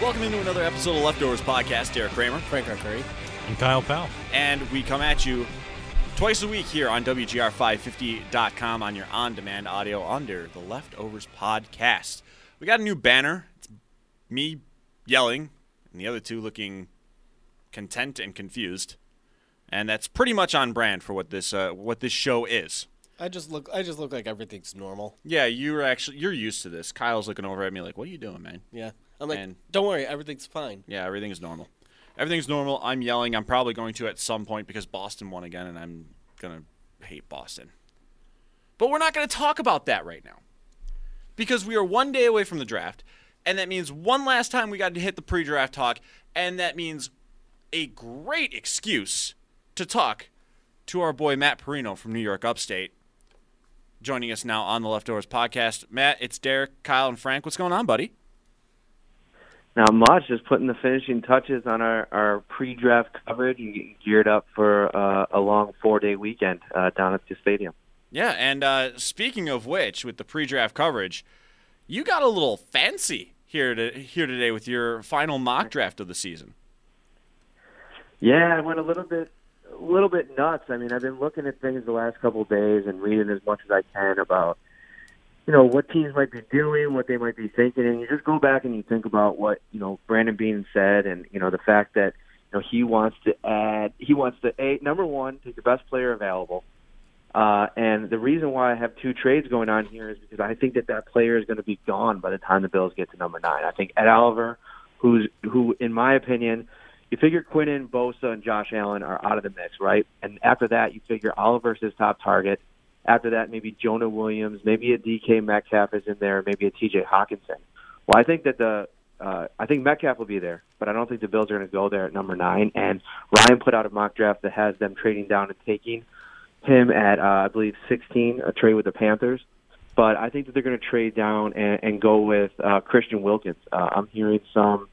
Welcome into another episode of Leftovers Podcast. Derek Kramer, Frank Curry. And Kyle Powell. and we come at you twice a week here on WGR550.com on your on-demand audio under the Leftovers Podcast. We got a new banner. It's me yelling, and the other two looking content and confused, and that's pretty much on brand for what this uh, what this show is. I just look. I just look like everything's normal. Yeah, you're actually you're used to this. Kyle's looking over at me like, "What are you doing, man?" Yeah. I'm like, And- don't worry, everything's fine. Yeah, everything's normal. Everything's normal. I'm yelling. I'm probably going to at some point because Boston won again, and I'm gonna hate Boston. But we're not going to talk about that right now because we are one day away from the draft, and that means one last time we got to hit the pre-draft talk, and that means a great excuse to talk to our boy Matt Parrino from New York Upstate. Joining us now on the Leftovers podcast, Matt. It's Derek, Kyle, and Frank. What's going on, buddy? Not much, just putting the finishing touches on our, our pre-draft coverage and getting geared up for uh, a long four-day weekend uh, down at the stadium. Yeah, and uh, speaking of which, with the pre-draft coverage, you got a little fancy here to, here today with your final mock draft of the season. Yeah, I went a little bit, little bit nuts. I mean, I've been looking at things the last couple of days and reading as much as I can about, you know, what teams might be doing, what they might be thinking, and you just go back and you think about what you know Brandon Beane said, and you know the fact that you know he wants to add, he wants to a number one take the best player available. Uh, and the reason why I have two trades going on here is because I think that that player is going to be gone by the time the Bills get to number nine. I think Ed Oliver, who's who, in my opinion, you figure Quinnen, Bosa, and Josh Allen are out of the mix, right? And after that, you figure Oliver's his top target. After that, maybe Jonah Williams, maybe a DK Metcalf is in there, maybe a TJ Hockenson. Well, I think that the uh, I think Metcalf will be there, but I don't think the Bills are going to go there at number nine. And Ryan put out a mock draft that has them trading down and taking him at uh, I believe 16, a trade with the Panthers. But I think that they're going to trade down and, and go with uh, Christian Wilkins. Uh, I'm hearing some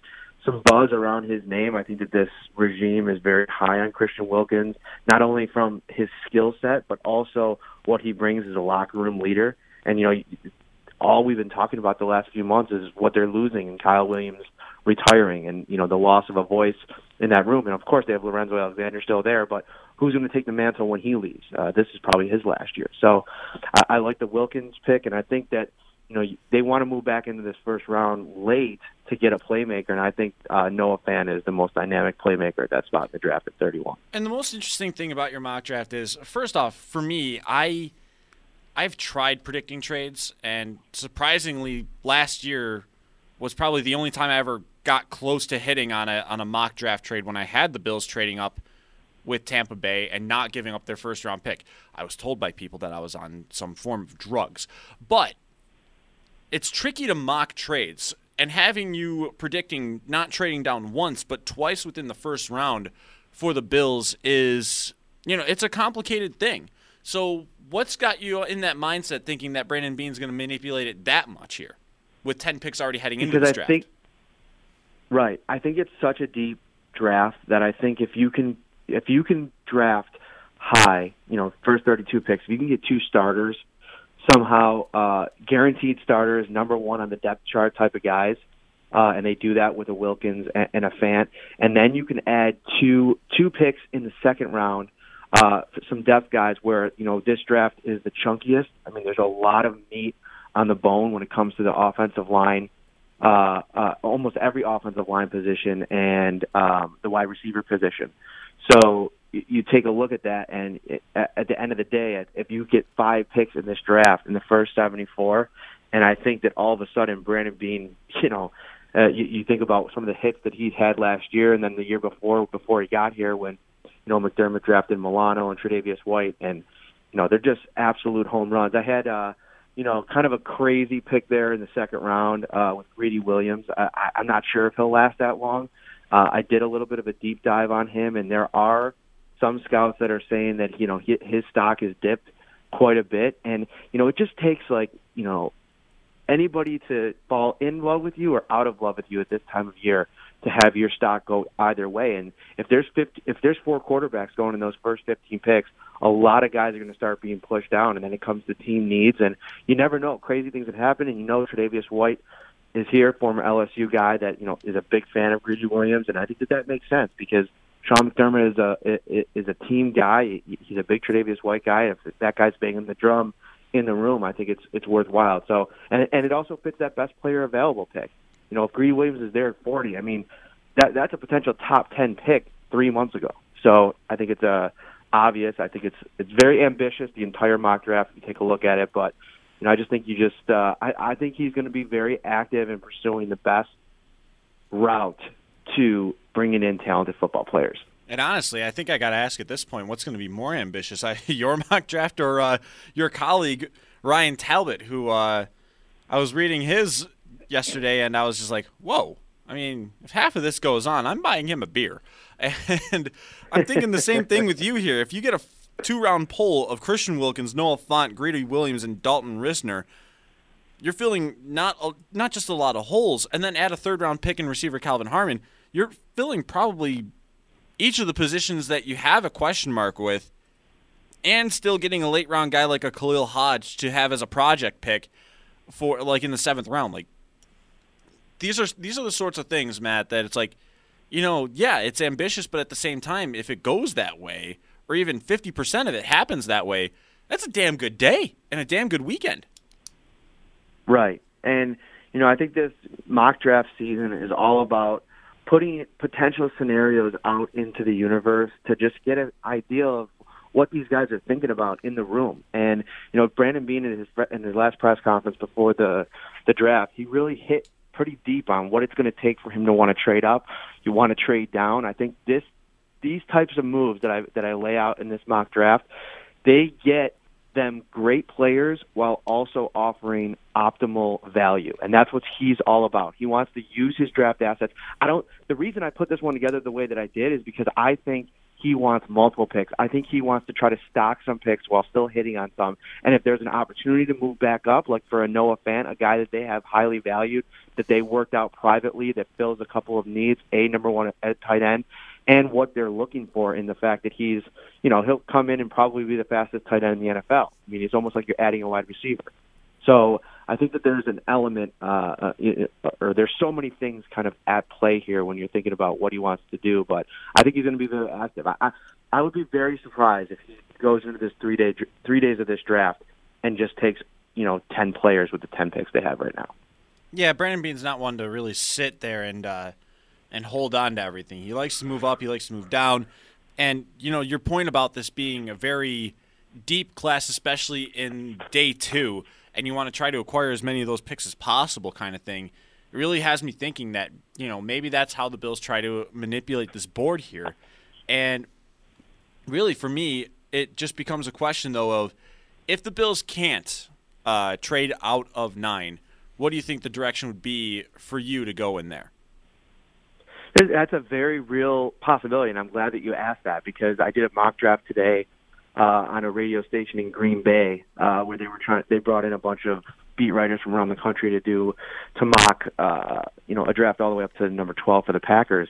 some buzz around his name. I think that this regime is very high on Christian Wilkins, not only from his skill set, but also what he brings as a locker room leader. And you know, all we've been talking about the last few months is what they're losing and Kyle Williams retiring, and you know the loss of a voice in that room. And of course, they have Lorenzo Alexander still there, but who's going to take the mantle when he leaves? Uh, this is probably his last year. So I, I like the Wilkins pick, and I think that you know they want to move back into this first round late to get a playmaker, and I think uh, Noah Fant is the most dynamic playmaker at that spot in the draft at 31. And the most interesting thing about your mock draft is, first off, for me, I I've tried predicting trades, and surprisingly, last year was probably the only time I ever got close to hitting on a on a mock draft trade when I had the Bills trading up with Tampa Bay and not giving up their first round pick. I was told by people that I was on some form of drugs, but it's tricky to mock trades. And having you predicting not trading down once but twice within the first round for the Bills is, you know, it's a complicated thing. So, what's got you in that mindset thinking that Brandon Beane's going to manipulate it that much here with 10 picks already heading into because this I draft? think right. I think it's such a deep draft that I think if you can if you can draft high, you know, first 32 picks, if you can get two starters somehow uh, guaranteed starters, number one on the depth chart type of guys, uh, and they do that with a Wilkins and, and a Fant, and then you can add two two picks in the second round. Uh, for some depth guys where you know this draft is the chunkiest. I mean, there's a lot of meat on the bone when it comes to the offensive line. Uh, uh, almost every offensive line position and um, the wide receiver position. So you, take a look at that, and at the end of the day, if you get five picks in this draft in the first 74, and I think that all of a sudden Brandon Beane, you know, uh, you, you think about some of the hits that he had last year, and then the year before, before he got here, when you know McDermott drafted Milano and Tre'Davious White, and you know they're just absolute home runs. I had uh, you know kind of a crazy pick there in the second round uh, with Greedy Williams. I, I, I'm not sure if he'll last that long. Uh, I did a little bit of a deep dive on him, and there are some scouts that are saying that you know his stock is dipped quite a bit, and you know it just takes like you know anybody to fall in love with you or out of love with you at this time of year to have your stock go either way. And if there's 50, if there's four quarterbacks going in those first 15 picks, a lot of guys are going to start being pushed down, and then it comes to team needs, and you never know. Crazy things have happened, and you know Tre'Davious White is here, former LSU guy that you know is a big fan of Greedy Williams, and I think that that makes sense because Sean McDermott is a is a team guy. He's a big Tre'Davious White guy. If that guy's banging the drum in the room, I think it's it's worthwhile. So, and and it also fits that best player available pick. You know, if Greedy Williams is there at 40, I mean, that that's a potential top 10 pick three months ago. So I think it's uh, obvious. I think it's it's very ambitious. The entire mock draft. You take a look at it, but you know, I just think you just uh, I, I think he's going to be very active in pursuing the best route to bringing in talented football players. And honestly, I think I got to ask at this point, what's going to be more ambitious, your mock draft or uh, your colleague Ryan Talbot, who uh, I was reading his yesterday, and I was just like, whoa. I mean, if half of this goes on, I'm buying him a beer. And I'm thinking the same thing with you here. If you get a two round poll of Christian Wilkins, Noah Fant, Greedy Williams, and Dalton Risner, you're filling not a, not just a lot of holes, and then add a third round pick and receiver Kelvin Harmon, you're filling probably each of the positions that you have a question mark with, and still getting a late round guy like a Khalil Hodge to have as a project pick for like in the seventh round. Like these are these are the sorts of things, Matt, that it's like, you know, yeah, it's ambitious, but at the same time, if it goes that way, or even fifty percent of it happens that way, that's a damn good day and a damn good weekend. Right. And, you know, I think this mock draft season is all about putting potential scenarios out into the universe to just get an idea of what these guys are thinking about in the room. And you know, Brandon Beane in his in his last press conference before the the draft, he really hit pretty deep on what it's going to take for him to want to trade up. You want to trade down. I think this these types of moves that I that I lay out in this mock draft, they get them great players while also offering optimal value. And that's what he's all about. He wants to use his draft assets. I don't the reason I put this one together the way that I did is because I think he wants multiple picks. I think he wants to try to stock some picks while still hitting on some. And if there's an opportunity to move back up, like for a Noah Fant, a guy that they have highly valued, that they worked out privately, that fills a couple of needs, a number one at tight end, and what they're looking for in the fact that he's, you know, he'll come in and probably be the fastest tight end in the NFL. I mean, it's almost like you're adding a wide receiver. So I think that there's an element, uh, uh, or there's so many things kind of at play here when you're thinking about what he wants to do. But I think he's going to be very active. I, I, I would be very surprised if he goes into this three day three days of this draft and just takes you know ten players with the ten picks they have right now. Yeah, Brandon Beane's not one to really sit there and uh, and hold on to everything. He likes to move up. He likes to move down. And you know your point about this being a very deep class, especially in day two, and you want to try to acquire as many of those picks as possible, kind of thing. It really has me thinking that you know maybe that's how the Bills try to manipulate this board here, and really for me, it just becomes a question though of if the Bills can't uh, trade out of nine, what do you think the direction would be for you to go in there? That's a very real possibility, and I'm glad that you asked that because I did a mock draft today uh, on a radio station in Green Bay uh, where they were trying. They brought in a bunch of beat writers from around the country to do to mock, uh, you know, a draft all the way up to number 12 for the Packers,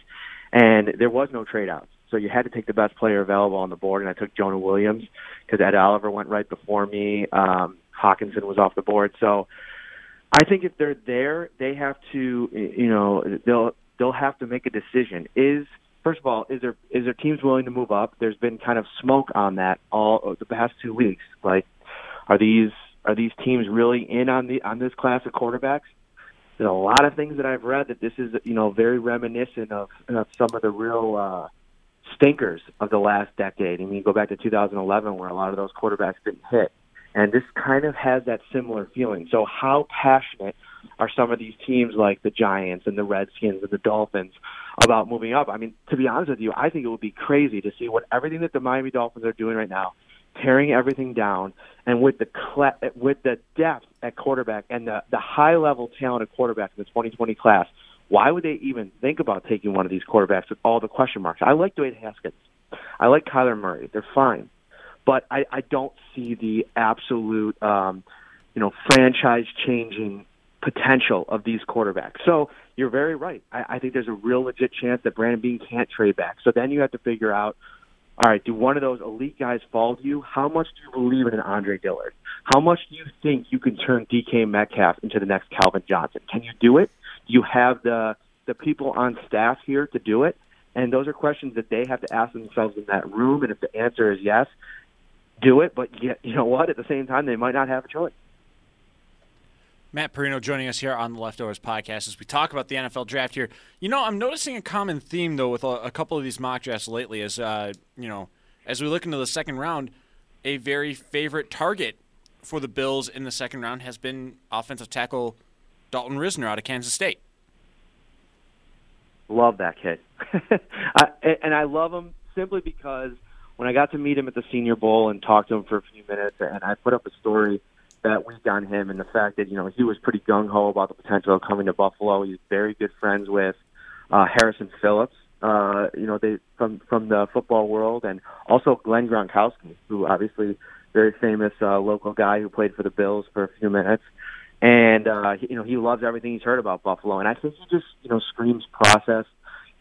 and there was no trade outs. So you had to take the best player available on the board, and I took Jonah Williams because Ed Oliver went right before me. Um, Hockenson was off the board, so I think if they're there, they have to, you know, they'll they'll have to make a decision. Is first of all, is there is there teams willing to move up? There's been kind of smoke on that all the past two weeks. Like, are these are these teams really in on the on this class of quarterbacks? There's a lot of things that I've read that this is you know very reminiscent of, of some of the real uh, stinkers of the last decade. I mean, go back to 2011 where a lot of those quarterbacks didn't hit, And this kind of has that similar feeling. So how passionate are some of these teams like the Giants and the Redskins and the Dolphins about moving up? I mean, to be honest with you, I think it would be crazy to see what everything that the Miami Dolphins are doing right now, tearing everything down, and with the cla- with the depth at quarterback and the the high level talent at quarterback in the 2020 class. Why would they even think about taking one of these quarterbacks with all the question marks? I like Dwayne Haskins. I like Kyler Murray. They're fine but I, I don't see the absolute, um, you know, franchise changing potential of these quarterbacks. So you're very right. I, I think there's a real legit chance that Brandon Beane can't trade back. So then you have to figure out, all right, do one of those elite guys fall to you? How much do you believe in an Andre Dillard? How much do you think you can turn DK Metcalf into the next Calvin Johnson? Can you do it? Do you have the the people on staff here to do it? And those are questions that they have to ask themselves in that room. And if the answer is yes, do it. But yet, you know what? At the same time, they might not have a choice. Matt Parrino joining us here on the Leftovers podcast as we talk about the NFL draft here. You know, I'm noticing a common theme though with a, a couple of these mock drafts lately. As uh, you know, as we look into the second round, a very favorite target for the Bills in the second round has been offensive tackle Dalton Risner out of Kansas State. Love that kid, I, and I love him simply because when I got to meet him at the Senior Bowl and talk to him for a few minutes, and I put up a story that week on him and the fact that you know he was pretty gung ho about the potential of coming to Buffalo. He's very good friends with uh, Harrison Phillips, uh, you know, they from from the football world, and also Glenn Gronkowski, who obviously very famous uh, local guy who played for the Bills for a few minutes. And uh, you know he loves everything he's heard about Buffalo, and I think he just you know screams process.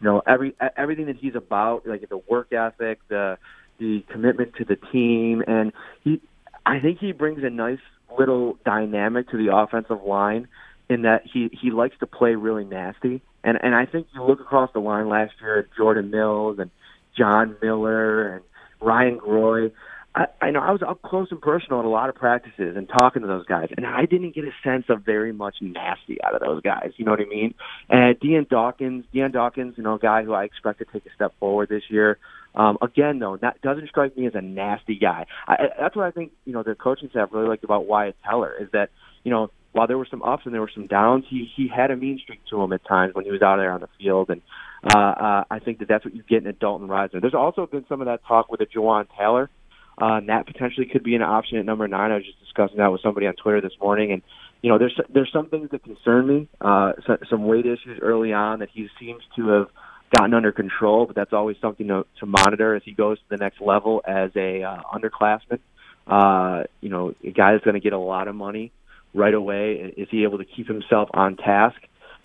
You know every everything that he's about, like the work ethic, the the commitment to the team, and he, I think he brings a nice little dynamic to the offensive line in that he he likes to play really nasty, and and I think you look across the line last year at Jordan Mills and John Miller and Ryan Groy. I, I know I was up close and personal at a lot of practices and talking to those guys, and I didn't get a sense of very much nasty out of those guys. You know what I mean? And Dion Dawkins, Dion Dawkins, you know, a guy who I expect to take a step forward this year. Um, again, though, that doesn't strike me as a nasty guy. I, that's what I think. You know, the coaching staff really liked about Wyatt Teller is that you know while there were some ups and there were some downs, he he had a mean streak to him at times when he was out there on the field, and uh, uh, I think that that's what you get in a Dalton Risner. There's also been some of that talk with a Jawaan Taylor. Uh, and that potentially could be an option at number nine. I was just discussing that with somebody on Twitter this morning, and you know, there's there's some things that concern me. Uh, so, some weight issues early on that he seems to have gotten under control, but that's always something to, to monitor as he goes to the next level as a uh, underclassman. Uh, you know, a guy that's going to get a lot of money right away. Is he able to keep himself on task?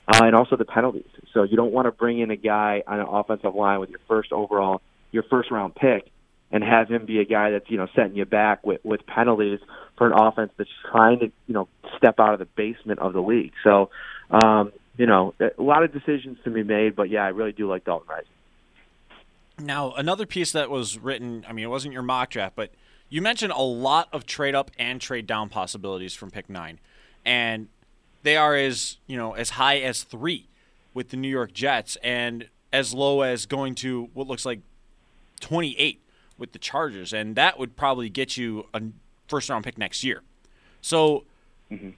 Uh, and also the penalties. So you don't want to bring in a guy on an offensive line with your first overall, your first round pick, and have him be a guy that's you know setting you back with with penalties for an offense that's trying to you know step out of the basement of the league. So um, you know, a lot of decisions to be made, but yeah, I really do like Dalton Risner. Now, another piece that was written, I mean, it wasn't your mock draft, but you mentioned a lot of trade up and trade down possibilities from pick nine. And they are as, you know, as high as three with the New York Jets and as low as going to what looks like 28 with the Chargers. And that would probably get you a first round pick next year. So mm-hmm.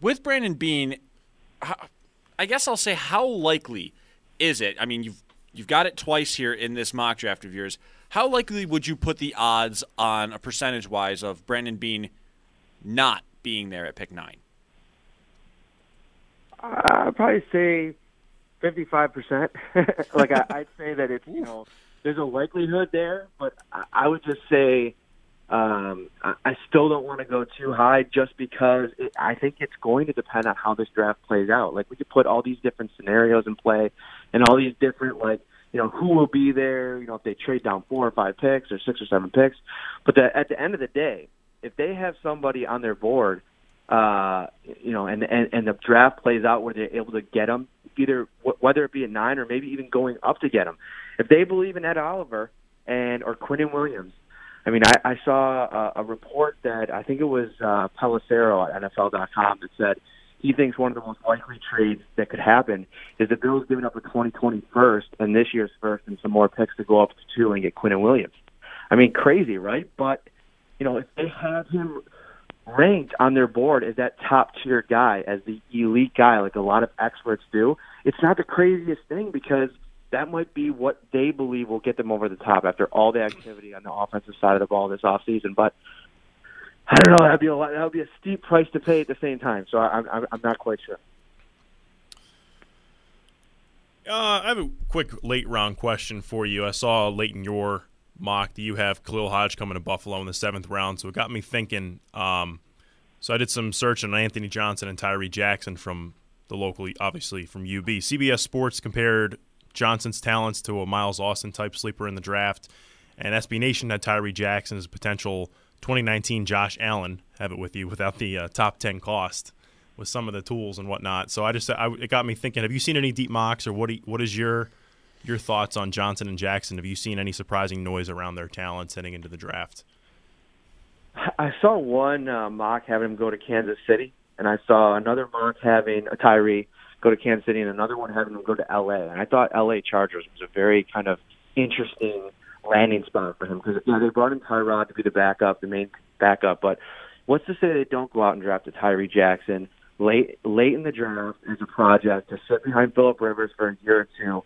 with Brandon Beane, I guess I'll say how likely is it? I mean, you've you've got it twice here in this mock draft of yours. How likely would you put the odds on a percentage wise of Brandon Beane not being there at pick nine? I'd probably say fifty-five percent. like I, would say that it's you know there's a likelihood there, but I, I would just say um, I, still don't want to go too high just because it, I think it's going to depend on how this draft plays out. Like we could put all these different scenarios in play and all these different like you know who will be there. You know if they trade down four or five picks or six or seven picks, but the, at the end of the day, if they have somebody on their board, uh, you know, and, and and the draft plays out where they're able to get them, either whether it be at nine or maybe even going up to get them, if they believe in Ed Oliver and or Quinnen Williams I mean, I, I saw a, a report that I think it was uh, Pelissero at NFL.com that said he thinks one of the most likely trades that could happen is the Bills giving up a 2020 first and this year's first and some more picks to go up to two and get Quinnen Williams. I mean, crazy, right? But you know, if they have him ranked on their board as that top tier guy, as the elite guy, like a lot of experts do. It's not the craziest thing because that might be what they believe will get them over the top after all the activity on the offensive side of the ball this offseason. But I don't know. That'd be a lot, that would be a steep price to pay at the same time. So I'm I'm, I'm not quite sure. Uh, I have a quick late round question for you. I saw late in your mock that you have Khalil Hodge coming to Buffalo in the seventh round, so it got me thinking. Um, so I did some search on Anthony Johnson and Tyree Jackson from the local, obviously from UB. CBS Sports compared Johnson's talents to a Miles Austin type sleeper in the draft, and SB Nation had Tyree Jackson as potential 2019 Josh Allen. Have it with you without the uh, top 10 cost with some of the tools and whatnot. So I just I, it got me thinking. Have you seen any deep mocks, or what? You, what is your your thoughts on Johnson and Jackson? Have you seen any surprising noise around their talents heading into the draft? I saw one uh, mock having him go to Kansas City, and I saw another mock having a Tyree go to Kansas City, and another one having him go to L.A. And I thought L.A. Chargers was a very kind of interesting landing spot for him because you know they brought in Tyrod to be the backup, the main backup. But what's to say they don't go out and draft a Tyree Jackson late late in the draft as a project to sit behind Philip Rivers for a year or two,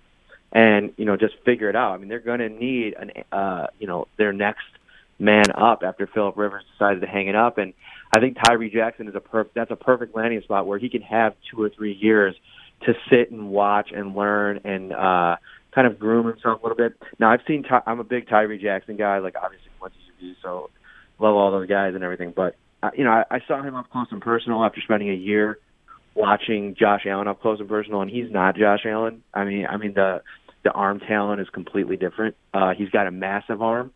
and you know just figure it out. I mean they're going to need an uh, you know their next man up after Philip Rivers decided to hang it up, and I think Tyree Jackson is a perf- that's a perfect landing spot where he can have two or three years to sit and watch and learn and uh, kind of groom himself a little bit. Now I've seen Ty- I'm a big Tyree Jackson guy, like obviously went to UB, so love all those guys and everything. But uh, you know I, I saw him up close and personal after spending a year watching Josh Allen up close and personal, and he's not Josh Allen. I mean, I mean the the arm talent is completely different. Uh, he's got a massive arm,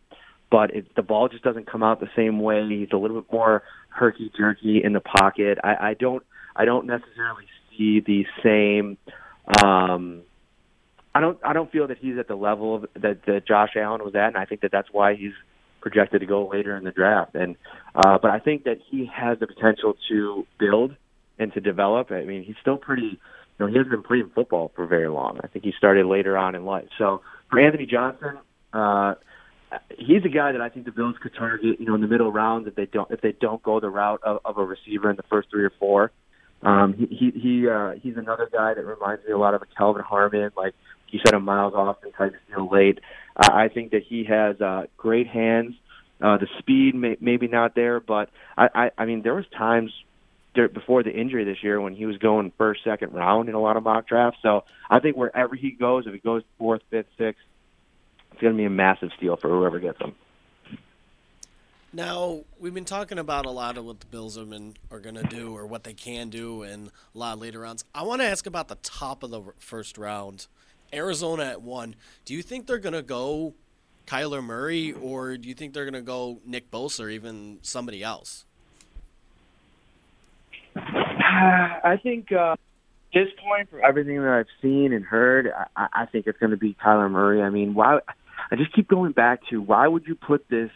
but it, the ball just doesn't come out the same way. He's a little bit more herky jerky in the pocket. I, I don't I don't necessarily see the same. Um, I don't I don't feel that he's at the level of, that, that Josh Allen was at, and I think that that's why he's projected to go later in the draft. And uh, but I think that he has the potential to build and to develop. I mean, he's still pretty. You know, he hasn't been playing football for very long. I think he started later on in life. So for Anthony Johnson, uh, he's a guy that I think the Bills could target. You know, in the middle rounds if they don't if they don't go the route of, of a receiver in the first three or four. Um, he he, he uh, he's another guy that reminds me a lot of a Kelvin Harmon, like you said, a Miles Austin type steal late. Uh, I think that he has uh, great hands. Uh, the speed may, maybe not there, but I, I I mean there was times there, before the injury this year when he was going first, second round in a lot of mock drafts. So I think wherever he goes, if he goes fourth, fifth, sixth, it's going to be a massive steal for whoever gets him. Now we've been talking about a lot of what the Bills are, been, are going to do or what they can do in a lot of later rounds. I want to ask about the top of the first round, Arizona at one. Do you think they're going to go Kyler Murray or do you think they're going to go Nick Bosa or even somebody else? I think uh, at this point, for everything that I've seen and heard, I, I think it's going to be Kyler Murray. I mean, why? I just keep going back to why would you put this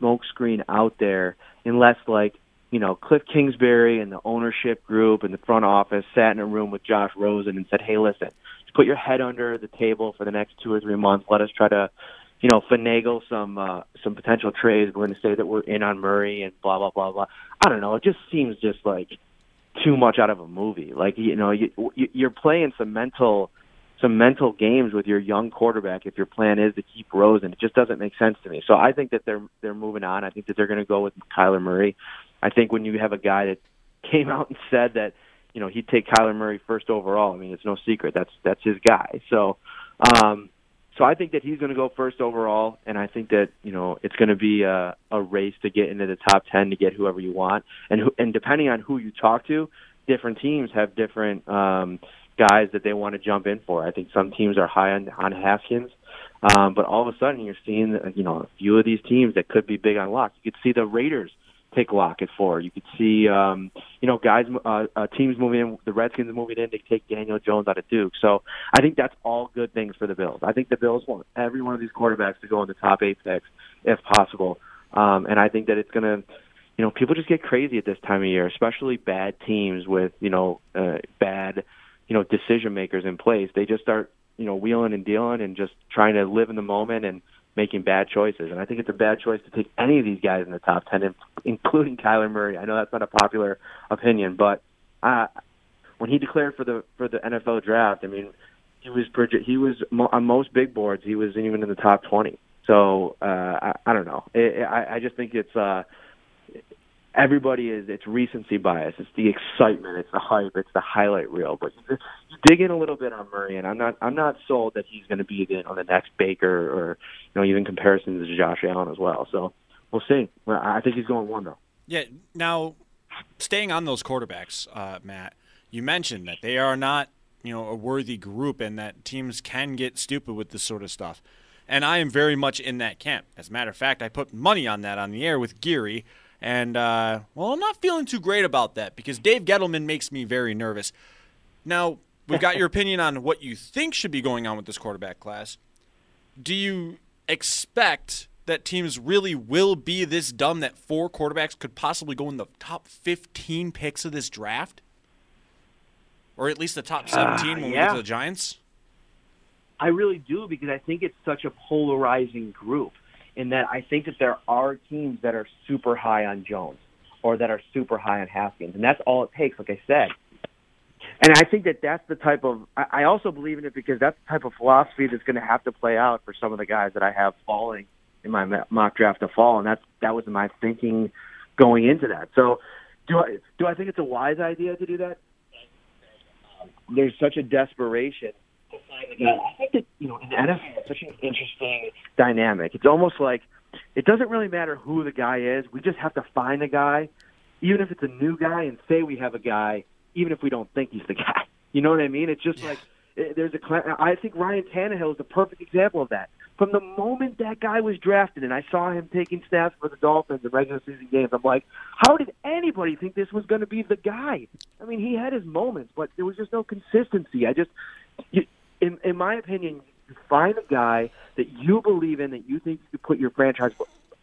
smokescreen out there unless, like, you know, Cliff Kingsbury and the ownership group and the front office sat in a room with Josh Rosen and said, "Hey, listen, put your head under the table for the next two or three months. Let us try to." you know, finagle some uh, some potential trades. We're going to say that we're in on Murray and blah blah blah blah. I don't know. It just seems just like too much out of a movie. Like you know, you, you're playing some mental some mental games with your young quarterback if your plan is to keep Rosen. It just doesn't make sense to me. So I think that they're they're moving on. I think that they're going to go with Kyler Murray. I think when you have a guy that came out and said that you know he'd take Kyler Murray first overall. I mean, it's no secret that's that's his guy. So. um so I think that he's going to go first overall, and I think that you know it's going to be a, a race to get into the top ten to get whoever you want, and who, and depending on who you talk to, different teams have different um, guys that they want to jump in for. I think some teams are high on on Haskins, um, but all of a sudden you're seeing you know a few of these teams that could be big on lock. You could see the Raiders take Lockett for. You could see, um, you know, guys, uh, uh, teams moving in, the Redskins moving in to take Daniel Jones out of Duke. So I think that's all good things for the Bills. I think the Bills want every one of these quarterbacks to go in the top eight picks if possible. Um, and I think that it's going to, you know, people just get crazy at this time of year, especially bad teams with, you know, uh, bad, you know, decision makers in place. They just start, you know, wheeling and dealing and just trying to live in the moment and making bad choices. And I think it's a bad choice to take any of these guys in the top 10, including Kyler Murray. I know that's not a popular opinion, but uh, when he declared for the for the NFL draft, I mean, he was he was on most big boards. He was even in the top 20. So uh, I, I don't know. It, I, I just think it's uh, everybody is it's recency bias. It's the excitement. It's the hype. It's the highlight reel. But you, dig in a little bit on Murray, and I'm not I'm not sold that he's going to be the, on the next Baker or you know even comparisons to Josh Allen as well. So we'll see. I think he's going one though. Yeah. Now, staying on those quarterbacks, uh, Matt, you mentioned that they are not you know a worthy group, and that teams can get stupid with this sort of stuff. And I am very much in that camp. As a matter of fact, I put money on that on the air with Geary and, uh, well, I'm not feeling too great about that because Dave Gettleman makes me very nervous. Now, we've got your opinion on what you think should be going on with this quarterback class. Do you expect that teams really will be this dumb that four quarterbacks could possibly go in the top 15 picks of this draft? Or at least the top 17 uh, when yeah. we get to the Giants? I really do because I think it's such a polarizing group in that I think that there are teams that are super high on Jones or that are super high on Haskins, and that's all it takes. Like I said, and I think that that's the type of. I also believe in it because that's the type of philosophy that's going to have to play out for some of the guys that I have falling in my mock draft to fall, and that's that was my thinking going into that. So, do I do I think it's a wise idea to do that? There's such a desperation I think that you know in the NFL it's such an interesting dynamic. It's almost like it doesn't really matter who the guy is. We just have to find a guy, even if it's a new guy, and say we have a guy, even if we don't think he's the guy. You know what I mean? It's just yeah. like eh, there's a. I think Ryan Tannehill is the perfect example of that. From the moment that guy was drafted, and I saw him taking snaps for the Dolphins in regular season games, I'm like, how did anybody think this was going to be the guy? I mean, he had his moments, but there was just no consistency. I just, you, in, in my opinion, you find a guy that you believe in, that you think you could put your franchise,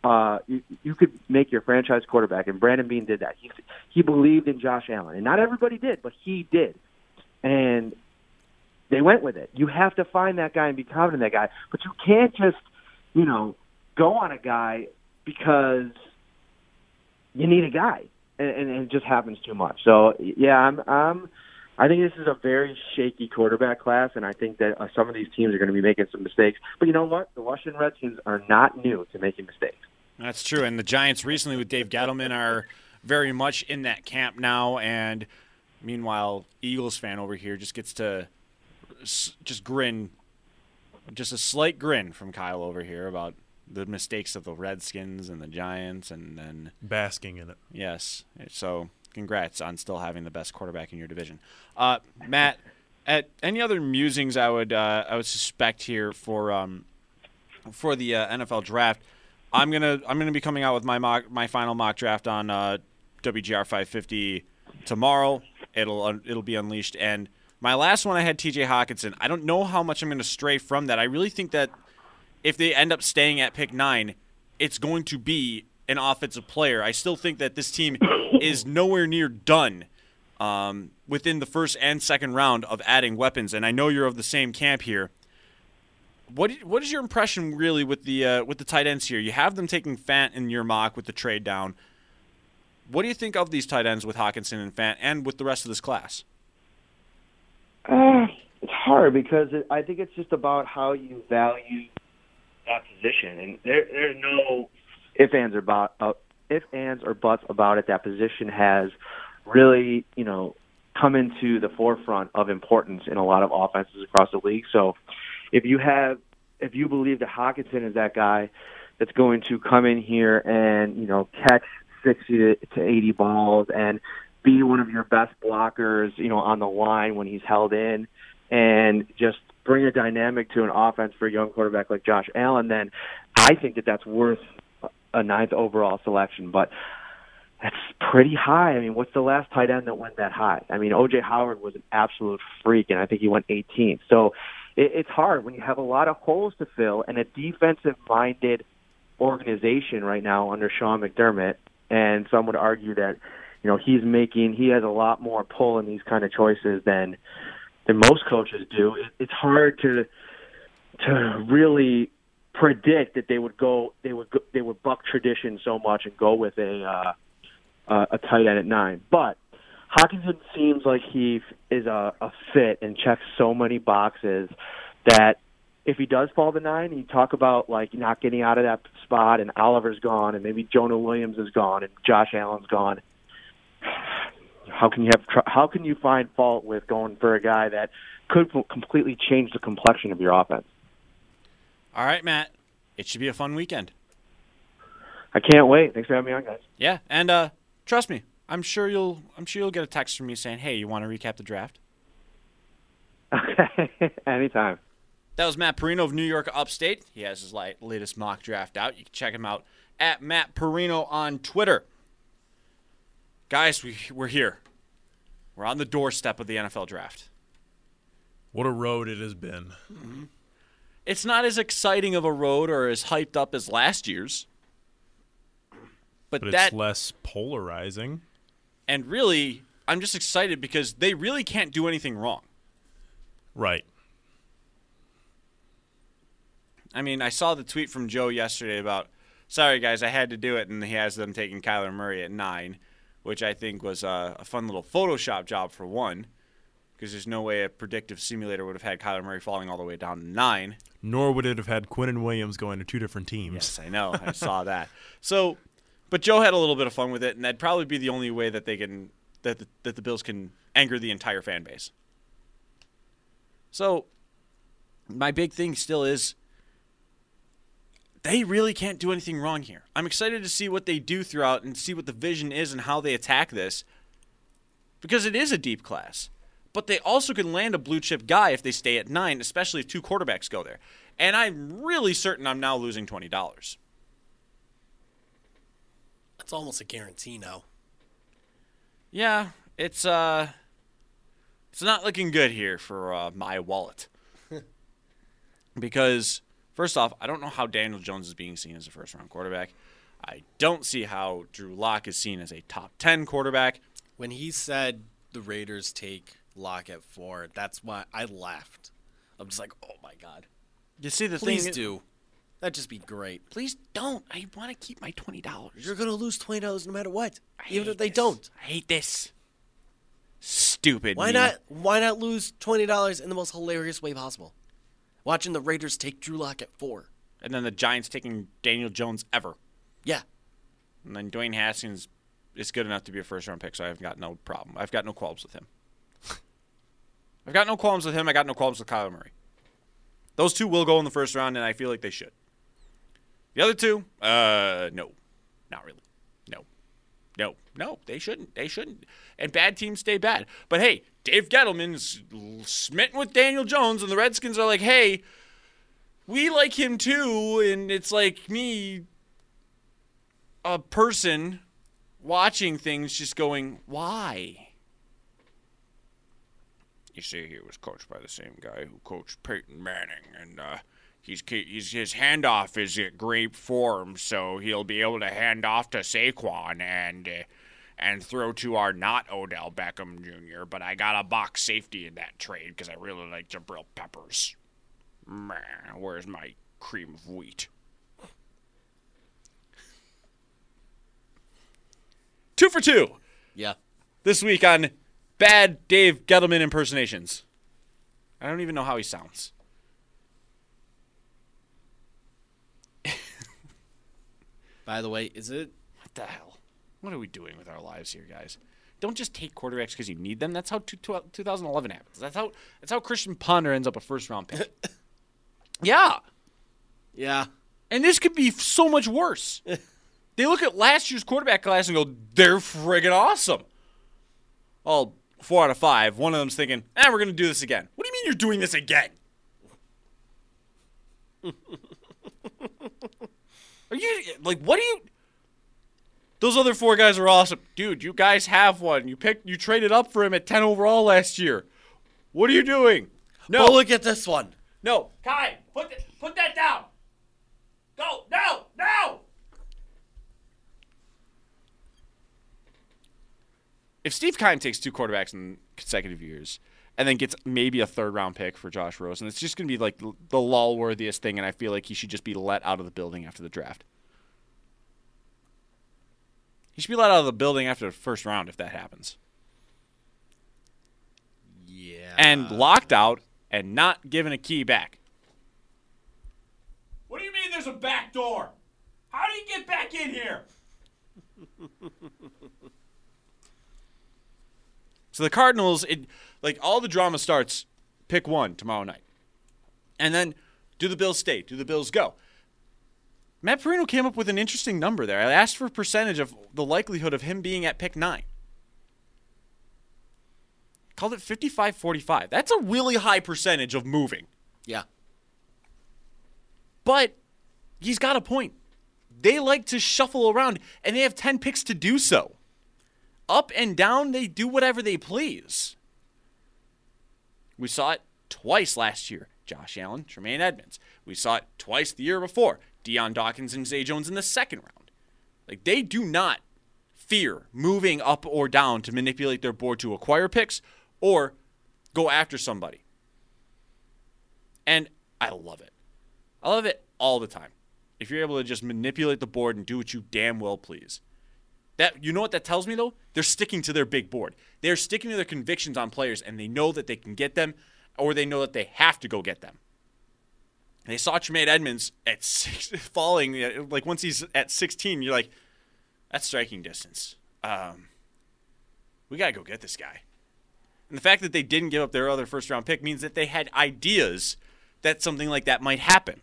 uh, you, you could make your franchise quarterback, and Brandon Beane did that. He he believed in Josh Allen, and not everybody did, but he did, and they went with it. You have to find that guy and be confident in that guy, but you can't just, you know, go on a guy because you need a guy, and, and it just happens too much. So yeah, I'm I'm I think this is a very shaky quarterback class, and I think that uh, some of these teams are going to be making some mistakes. But you know what? The Washington Redskins are not new to making mistakes. That's true, and the Giants recently with Dave Gettleman are very much in that camp now. And meanwhile, Eagles fan over here just gets to just grin, just a slight grin from Kyle over here about the mistakes of the Redskins and the Giants, and then basking in it. Yes, so congrats on still having the best quarterback in your division. Uh, Matt, at any other musings I would uh, I would suspect here for um, for the uh, NFL draft, I'm gonna I'm gonna be coming out with my mock, my final mock draft on uh, WGR 550 tomorrow. It'll it'll be unleashed and. My last one, I had T.J. Hockenson. I don't know how much I'm going to stray from that. I really think that if they end up staying at pick nine, it's going to be an offensive player. I still think that this team is nowhere near done um, within the first and second round of adding weapons. And I know you're of the same camp here. What what is your impression really with the uh, with the tight ends here? You have them taking Fant in your mock with the trade down. What do you think of these tight ends with Hockenson and Fant, and with the rest of this class? Uh, it's hard because it, I think it's just about how you value that position, and there, there's no if ands or about uh, if ands or buts about it. That position has really, you know, come into the forefront of importance in a lot of offenses across the league. So, if you have, if you believe that Hockenson is that guy that's going to come in here and you know catch sixty to, to eighty balls and be one of your best blockers, you know, on the line when he's held in, and just bring a dynamic to an offense for a young quarterback like Josh Allen, then I think that that's worth a ninth overall selection, but that's pretty high. I mean, what's the last tight end that went that high? I mean, OJ Howard was an absolute freak, and I think he went 18th. So it, it's hard when you have a lot of holes to fill and a defensive-minded organization right now under Sean McDermott. And some would argue that you know he's making he has a lot more pull in these kind of choices than than most coaches do. It, it's hard to to really predict that they would go they would go, they would buck tradition so much and go with a uh, uh, a tight end at nine. But Hockenson seems like he is a, a fit and checks so many boxes that if he does fall to nine, you talk about like not getting out of that spot, and Oliver's gone, and maybe Jonah Williams is gone, and Josh Allen's gone. How can you have how can you find fault with going for a guy that could completely change the complexion of your offense? All right, Matt. It should be a fun weekend. I can't wait. Thanks for having me on, guys. Yeah, and uh, trust me, I'm sure you'll I'm sure you'll get a text from me saying, "Hey, you want to recap the draft?" Okay, anytime. That was Matt Parrino of New York Upstate. He has his latest mock draft out. You can check him out at Matt Parrino on Twitter. Guys, we, we're here. We're on the doorstep of the NFL draft. What a road it has been. It's not as exciting of a road or as hyped up as last year's. But, But that it's less polarizing. and really I'm just excited because they really can't do anything wrong. Right. I mean, I saw the tweet from Joe yesterday about, sorry guys, I had to do it, and he has them taking Kyler Murray at nine, which I think was a, a fun little Photoshop job for one, because there's no way a predictive simulator would have had Kyler Murray falling all the way down to nine. Nor would it have had Quinnen Williams going to two different teams. Yes, I know, I saw that. So, but Joe had a little bit of fun with it, and that'd probably be the only way that they can that the, that the Bills can anger the entire fan base. So, my big thing still is they really can't do anything wrong here. I'm excited to see what they do throughout and see what the vision is and how they attack this because it is a deep class. But they also can land a blue chip guy if they stay at nine, especially if two quarterbacks go there. And I'm really certain I'm now losing $20. That's almost a guarantee now. Yeah, it's uh it's not looking good here for uh, my wallet. because first off, I don't know how Daniel Jones is being seen as a first round quarterback. I don't see how Drew Lock is seen as a top 10 quarterback. When he said the Raiders take Lock at four, that's why I laughed. I'm just like, oh my god. You see the Please thing do. That'd just be great. Please don't. I want to keep my $20. You're gonna lose twenty dollars no matter what, I even if they this. don't. I hate this. Stupid. Why me. not? Why not lose twenty dollars in the most hilarious way possible? Watching the Raiders take Drew Lock at four. And then the Giants taking Daniel Jones ever. Yeah, And then Dwayne Haskins is good enough to be a first round pick, so I've got no problem. I've got no qualms with him. I've got no qualms with him. I got no qualms with Kyler Murray. Those two will go in the first round, and I feel like they should. The other two, uh, no, not really. No, no, no, they shouldn't. They shouldn't. And bad teams stay bad. But hey, Dave Gettleman's smitten with Daniel Jones, and the Redskins are like, hey, we like him too, and it's like me a person watching things just going, why? You see, he was coached by the same guy who coached Peyton Manning, and uh, he's, he's his handoff is at great form, so he'll be able to hand off to Saquon and uh, and throw to our not Odell Beckham Jr. But I got a box safety in that trade because I really like Jabril Peppers. Man, where's my cream of wheat? Two for two yeah. this week on bad Dave Gettleman impersonations. I don't even know how he sounds. By the way, is it? What the hell? What are we doing with our lives here, guys? Don't just take quarterbacks because you need them. That's how two, two, 2011 happens. That's how that's how Christian Ponder ends up a first round pick. yeah, Yeah. and this could be so much worse. they look at last year's quarterback class and go, "They're friggin' awesome." Well, four out of five. One of them's thinking, "Ah, we're gonna do this again." What do you mean you're doing this again? Are you like what do you Those other four guys are awesome. Dude, you guys have one. You picked you traded up for him at 10 overall last year. What are you doing? No. But look at this one. No. Kai, put th- put that down. Go. No. No. If Steve Keim takes two quarterbacks in consecutive years, and then gets maybe a third round pick for Josh Rosen. It's just going to be like the lull worthiest thing, and I feel like he should just be let out of the building after the draft. He should be let out of the building after the first round if that happens. Yeah. And locked out and not given a key back. What do you mean there's a back door? How do you get back in here? so the Cardinals, it like all the drama starts pick one tomorrow night. And then do the Bills stay? Do the Bills go? Matt Parrino came up with an interesting number there. I asked for a percentage of the likelihood of him being at pick nine. Called it 55 45. That's a really high percentage of moving. yeah. But he's got a point. They like to shuffle around, and they have 10 picks to do so. Up and down, they do whatever they please. We saw it twice last year. Josh Allen, Tremaine Edmunds. We saw it twice the year before. Dion Dawkins and Zay Jones in the second round. Like, they do not fear moving up or down to manipulate their board to acquire picks or go after somebody. And I love it. I love it all the time. If you're able to just manipulate the board and do what you damn well please. That you know what that tells me though? They're sticking to their big board. They're sticking to their convictions on players and they know that they can get them or they know that they have to go get them. They saw Tremaine Edmunds at six, falling like once he's at 16, you're like, that's striking distance. Um, we gotta go get this guy. And the fact that they didn't give up their other first round pick means that they had ideas that something like that might happen.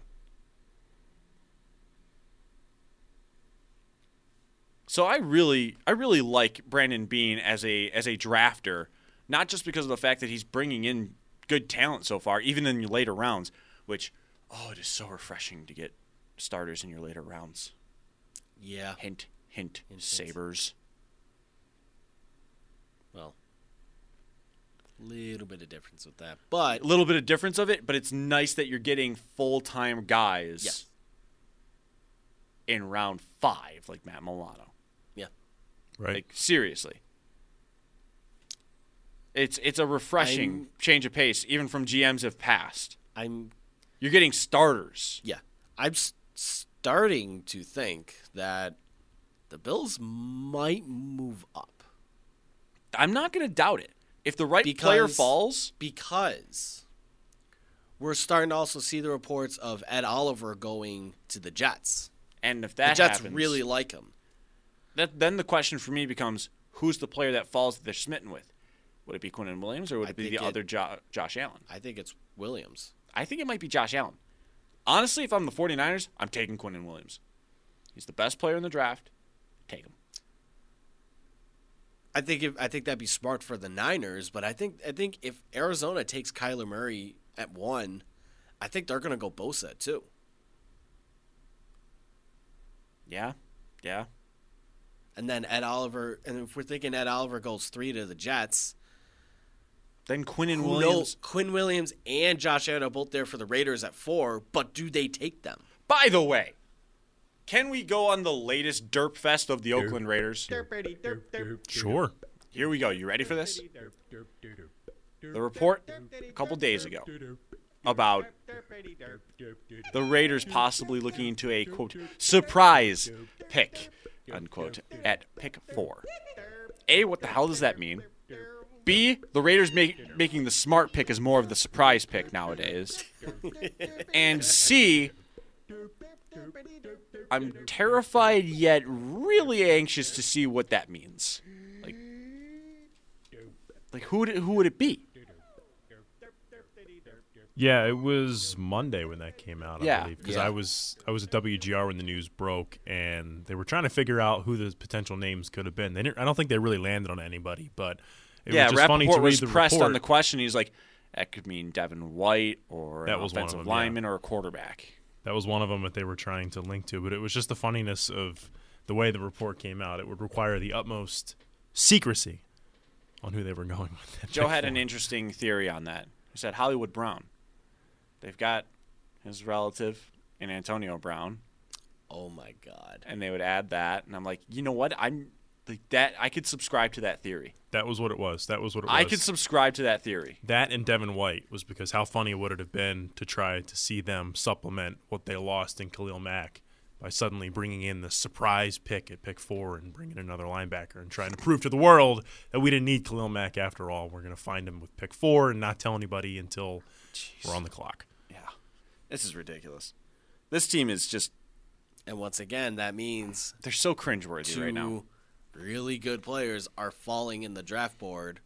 So I really I really like Brandon Beane as a as a drafter, not just because of the fact that he's bringing in good talent so far, even in your later rounds, which oh, it is so refreshing to get starters in your later rounds. Yeah. Hint, hint, hint. Sabres. Well, little bit of difference with that, but A little bit of difference of it, but it's nice that you're getting full time guys Yes. in round five, like Matt Milano. Right. Like seriously. It's it's a refreshing I'm- change of pace, even from GMs have passed. I'm You're getting starters. yeah, I'm s- starting to think that the Bills might move up I'm not going to doubt it. If the right player falls, because we're starting to also see the reports of Ed Oliver going to the Jets. and if that The that Jets happens, really like him. That, then the question for me becomes: Who's the player that falls that they're smitten with? Would it be Quinnen Williams or would I it be the it- other jo- Josh Allen? I think it's Williams. I think it might be Josh Allen. Honestly, if I'm the 49ers, I'm taking Quinnen Williams. He's the best player in the draft. Take him. I think if, I think that'd be smart for the Niners, but I think I think if Arizona takes Kyler Murray at one, I think they're gonna go Bosa at two. Yeah, yeah. And then Ed Oliver, and if we're thinking Ed Oliver goes three to the Jets, Then Quinnen who Williams. knows? Quinn Williams and Josh Allen are both there for the Raiders at four, but do they take them? By the way, can we go on the latest derp fest of the Oakland Raiders? Derp, derp, derp, derp, Sure. Here we go. You ready for this? The report a couple days ago about the Raiders possibly looking into a quote surprise pick unquote at pick four. A, what the hell does that mean? B, the Raiders make, making the smart pick is more of the surprise pick nowadays. And C, I'm terrified yet really anxious to see what that means. Like, like who who would it be? Yeah, it was Monday when that came out. I Yeah. believe because Yeah. I was I was at WGR when the news broke, and they were trying to figure out who the potential names could have been. They didn't, I don't think they really landed on anybody, but it yeah, was just funny to Rapoport read was the pressed report. on the question. He's like, that could mean Devin White or That an was one of offensive them, yeah. lineman or a quarterback. That was one of them that they were trying to link to, but it was just the funniness of the way the report came out. It would require the utmost secrecy on who they were going with. Joe had an interesting theory on that. He said Hollywood Brown. They've got his relative in Antonio Brown, Oh my God! and they would add that. And I'm like, you know what? I'm Like that, I could subscribe to that theory. That was what it was. That was what it was. I could subscribe to that theory. that and Devin White was because how funny would it have been to try to see them supplement what they lost in Khalil Mack by suddenly bringing in the surprise pick at pick four and bringing another linebacker and trying to prove to the world that we didn't need Khalil Mack after all. We're going to find him with pick four and not tell anybody until we're on the clock. Yeah, this is ridiculous. This team is just And once again, that means they're so cringeworthy two right now. really good players are falling in the draft board,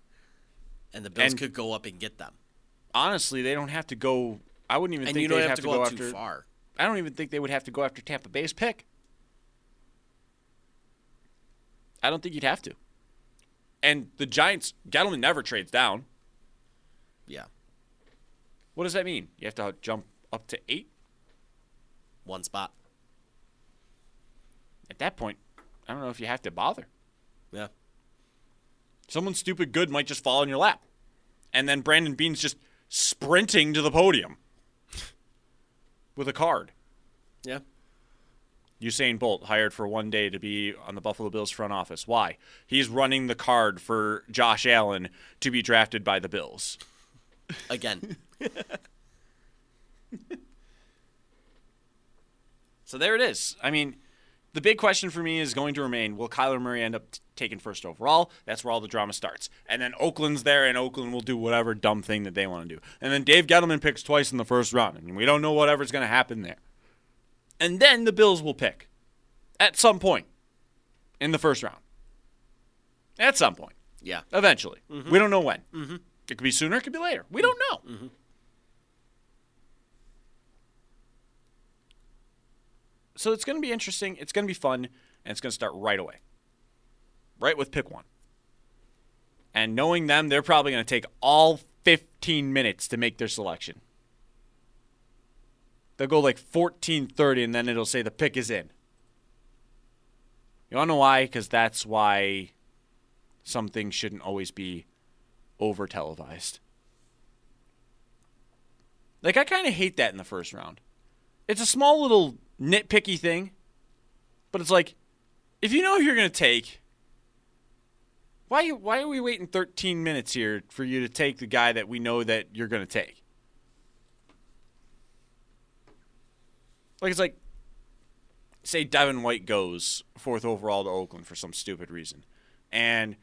and the Bills And- could go up and get them. Honestly, they don't have to go. I wouldn't even And think you don't they'd have, to go, go up after. too far. I don't even think they would have to go after Tampa Bay's pick. I don't think you'd have to. And the Giants, Gettleman never trades down. Yeah, What does that mean? You have to jump up to eight? one spot. At that point, I don't know if you have to bother. Yeah, Someone stupid good might just fall in your lap. And then Brandon Beane's just sprinting to the podium with a card. yeah. Usain Bolt hired for one day to be on the Buffalo Bills front office. Why? He's running the card for Josh Allen to be drafted by the Bills. Again, So there it is. I mean, the big question for me is going to remain will Kyler Murray end up t- taking first overall? That's where all the drama starts. And then Oakland's there, and Oakland will do whatever dumb thing that they want to do. And then Dave Gettleman picks twice in the first round, and we don't know whatever's going to happen there. And then the Bills will pick at some point in the first round. At some point, yeah. eventually. We don't know when. Mm-hmm. It could be sooner, it could be later. We mm-hmm. don't know. Mm-hmm. So it's going to be interesting. It's going to be fun, and it's going to start right away. Right with pick one. And knowing them, they're probably going to take all 15 minutes to make their selection. They'll go like 14:30, and then it'll say the pick is in. You want to know why? Because that's why some things shouldn't always be over televised. Like I kind of hate that in the first round. It's a small little nitpicky thing, but it's like if you know who you're going to take, why why are we waiting 13 minutes here for you to take the guy that we know that you're going to take? Like it's like say Devin White goes fourth overall to Oakland for some stupid reason. And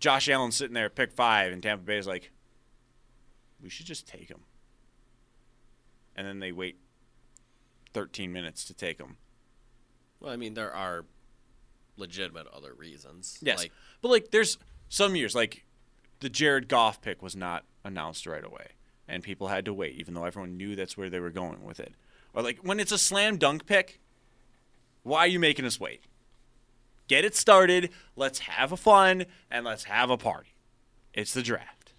Josh Allen's sitting there pick five, and Tampa Bay is like, we should just take him. And then they wait 13 minutes to take him. Well, I mean, there are legitimate other reasons. Yes. Like, but, like, there's some years, like, the Jared Goff pick was not announced right away. And people had to wait, even though everyone knew that's where they were going with it. Or, like, when it's a slam dunk pick, why are you making us wait? Get it started. Let's have a fun and let's have a party. It's the draft.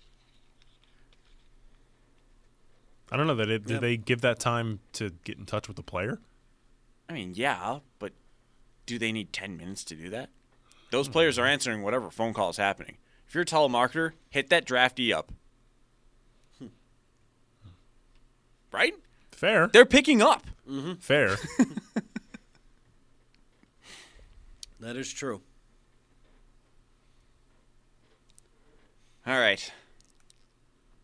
I don't know that it, did they give that time to get in touch with the player? I mean, yeah, but do they need 10 minutes to do that? Those players are answering whatever phone call is happening. If you're a telemarketer, hit that drafty up. Hmm. Right? Fair, They're picking up. Mm-hmm. fair. that is true. All right.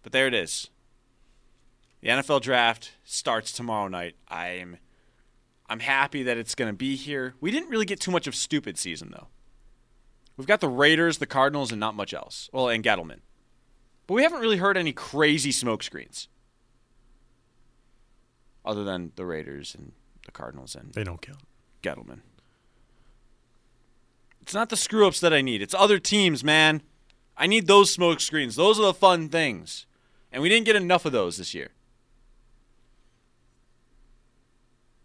But there it is. The NFL draft starts tomorrow night. I'm I'm happy that it's going to be here. We didn't really get too much of stupid season though. We've got the Raiders, the Cardinals and not much else. Well, and Gettleman. But we haven't really heard any crazy smoke screens. Other than the Raiders and the Cardinals and they don't count. Gettleman. It's not the screw ups that I need. It's other teams, man. I need those smoke screens. Those are the fun things. And we didn't get enough of those this year.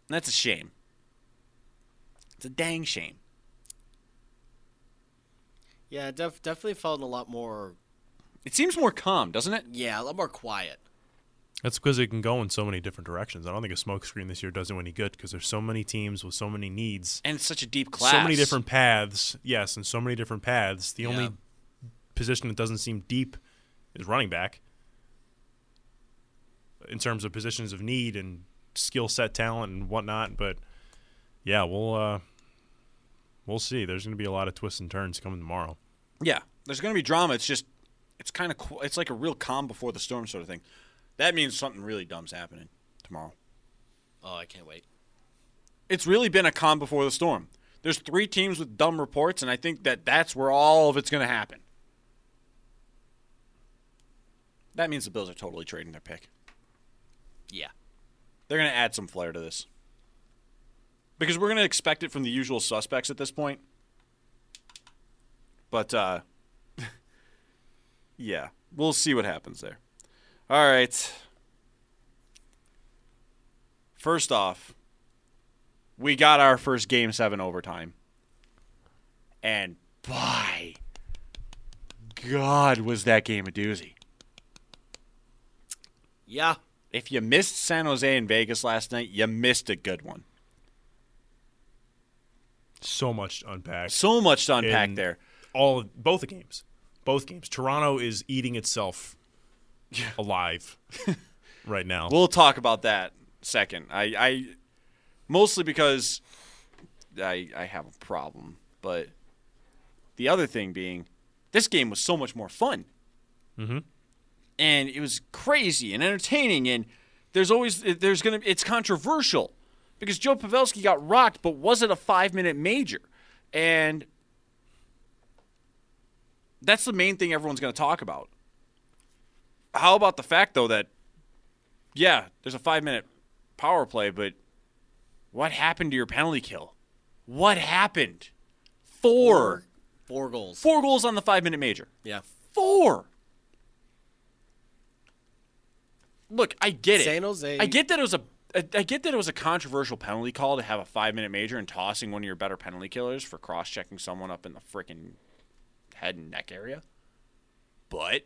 And that's a shame. It's a dang shame. Yeah, def- definitely felt a lot more. It seems more calm, doesn't it? Yeah, a lot more quiet. That's because it can go in so many different directions. I don't think a smokescreen this year does you any good because there's so many teams with so many needs, And it's such a deep class. so many different paths. Yes, and so many different paths. The Yeah. only position that doesn't seem deep is running back. In terms of positions of need and skill set, talent, and whatnot, but yeah, we'll uh, we'll see. There's going to be a lot of twists and turns coming tomorrow. Yeah, there's going to be drama. It's just, it's kind of, it's like a real calm before the storm sort of thing. That means something really dumb's happening tomorrow. Oh, I can't wait. It's really been a calm before the storm. There's three teams with dumb reports, and I think that that's where all of it's going to happen. That means the Bills are totally trading their pick. Yeah. They're going to add some flair to this. Because we're going to expect it from the usual suspects at this point. But, uh, yeah, we'll see what happens there. All right. First off, we got our first game seven overtime. And by God, was that game a doozy. Yeah. If you missed San Jose and Vegas last night, you missed a good one. So much to unpack. So much to unpack And there. All of, both the games, both games. Toronto is eating itself alive right now. We'll talk about that second. I, I mostly because I I have a problem, but the other thing being, this game was so much more fun. Mm-hmm. And it was crazy and entertaining, and there's always there's gonna it's controversial because Joe Pavelski got rocked, but was it a five minute major? And that's the main thing everyone's going to talk about. How about the fact though that yeah, there's a five minute power play, but what happened to your penalty kill? What happened? Four. Four goals. Four goals on the five minute major. Yeah. Four. Look, I get it. San Jose- I get that it was a. I I get that it was a controversial penalty call to have a five minute major and tossing one of your better penalty killers for cross checking someone up in the freaking head and neck area. But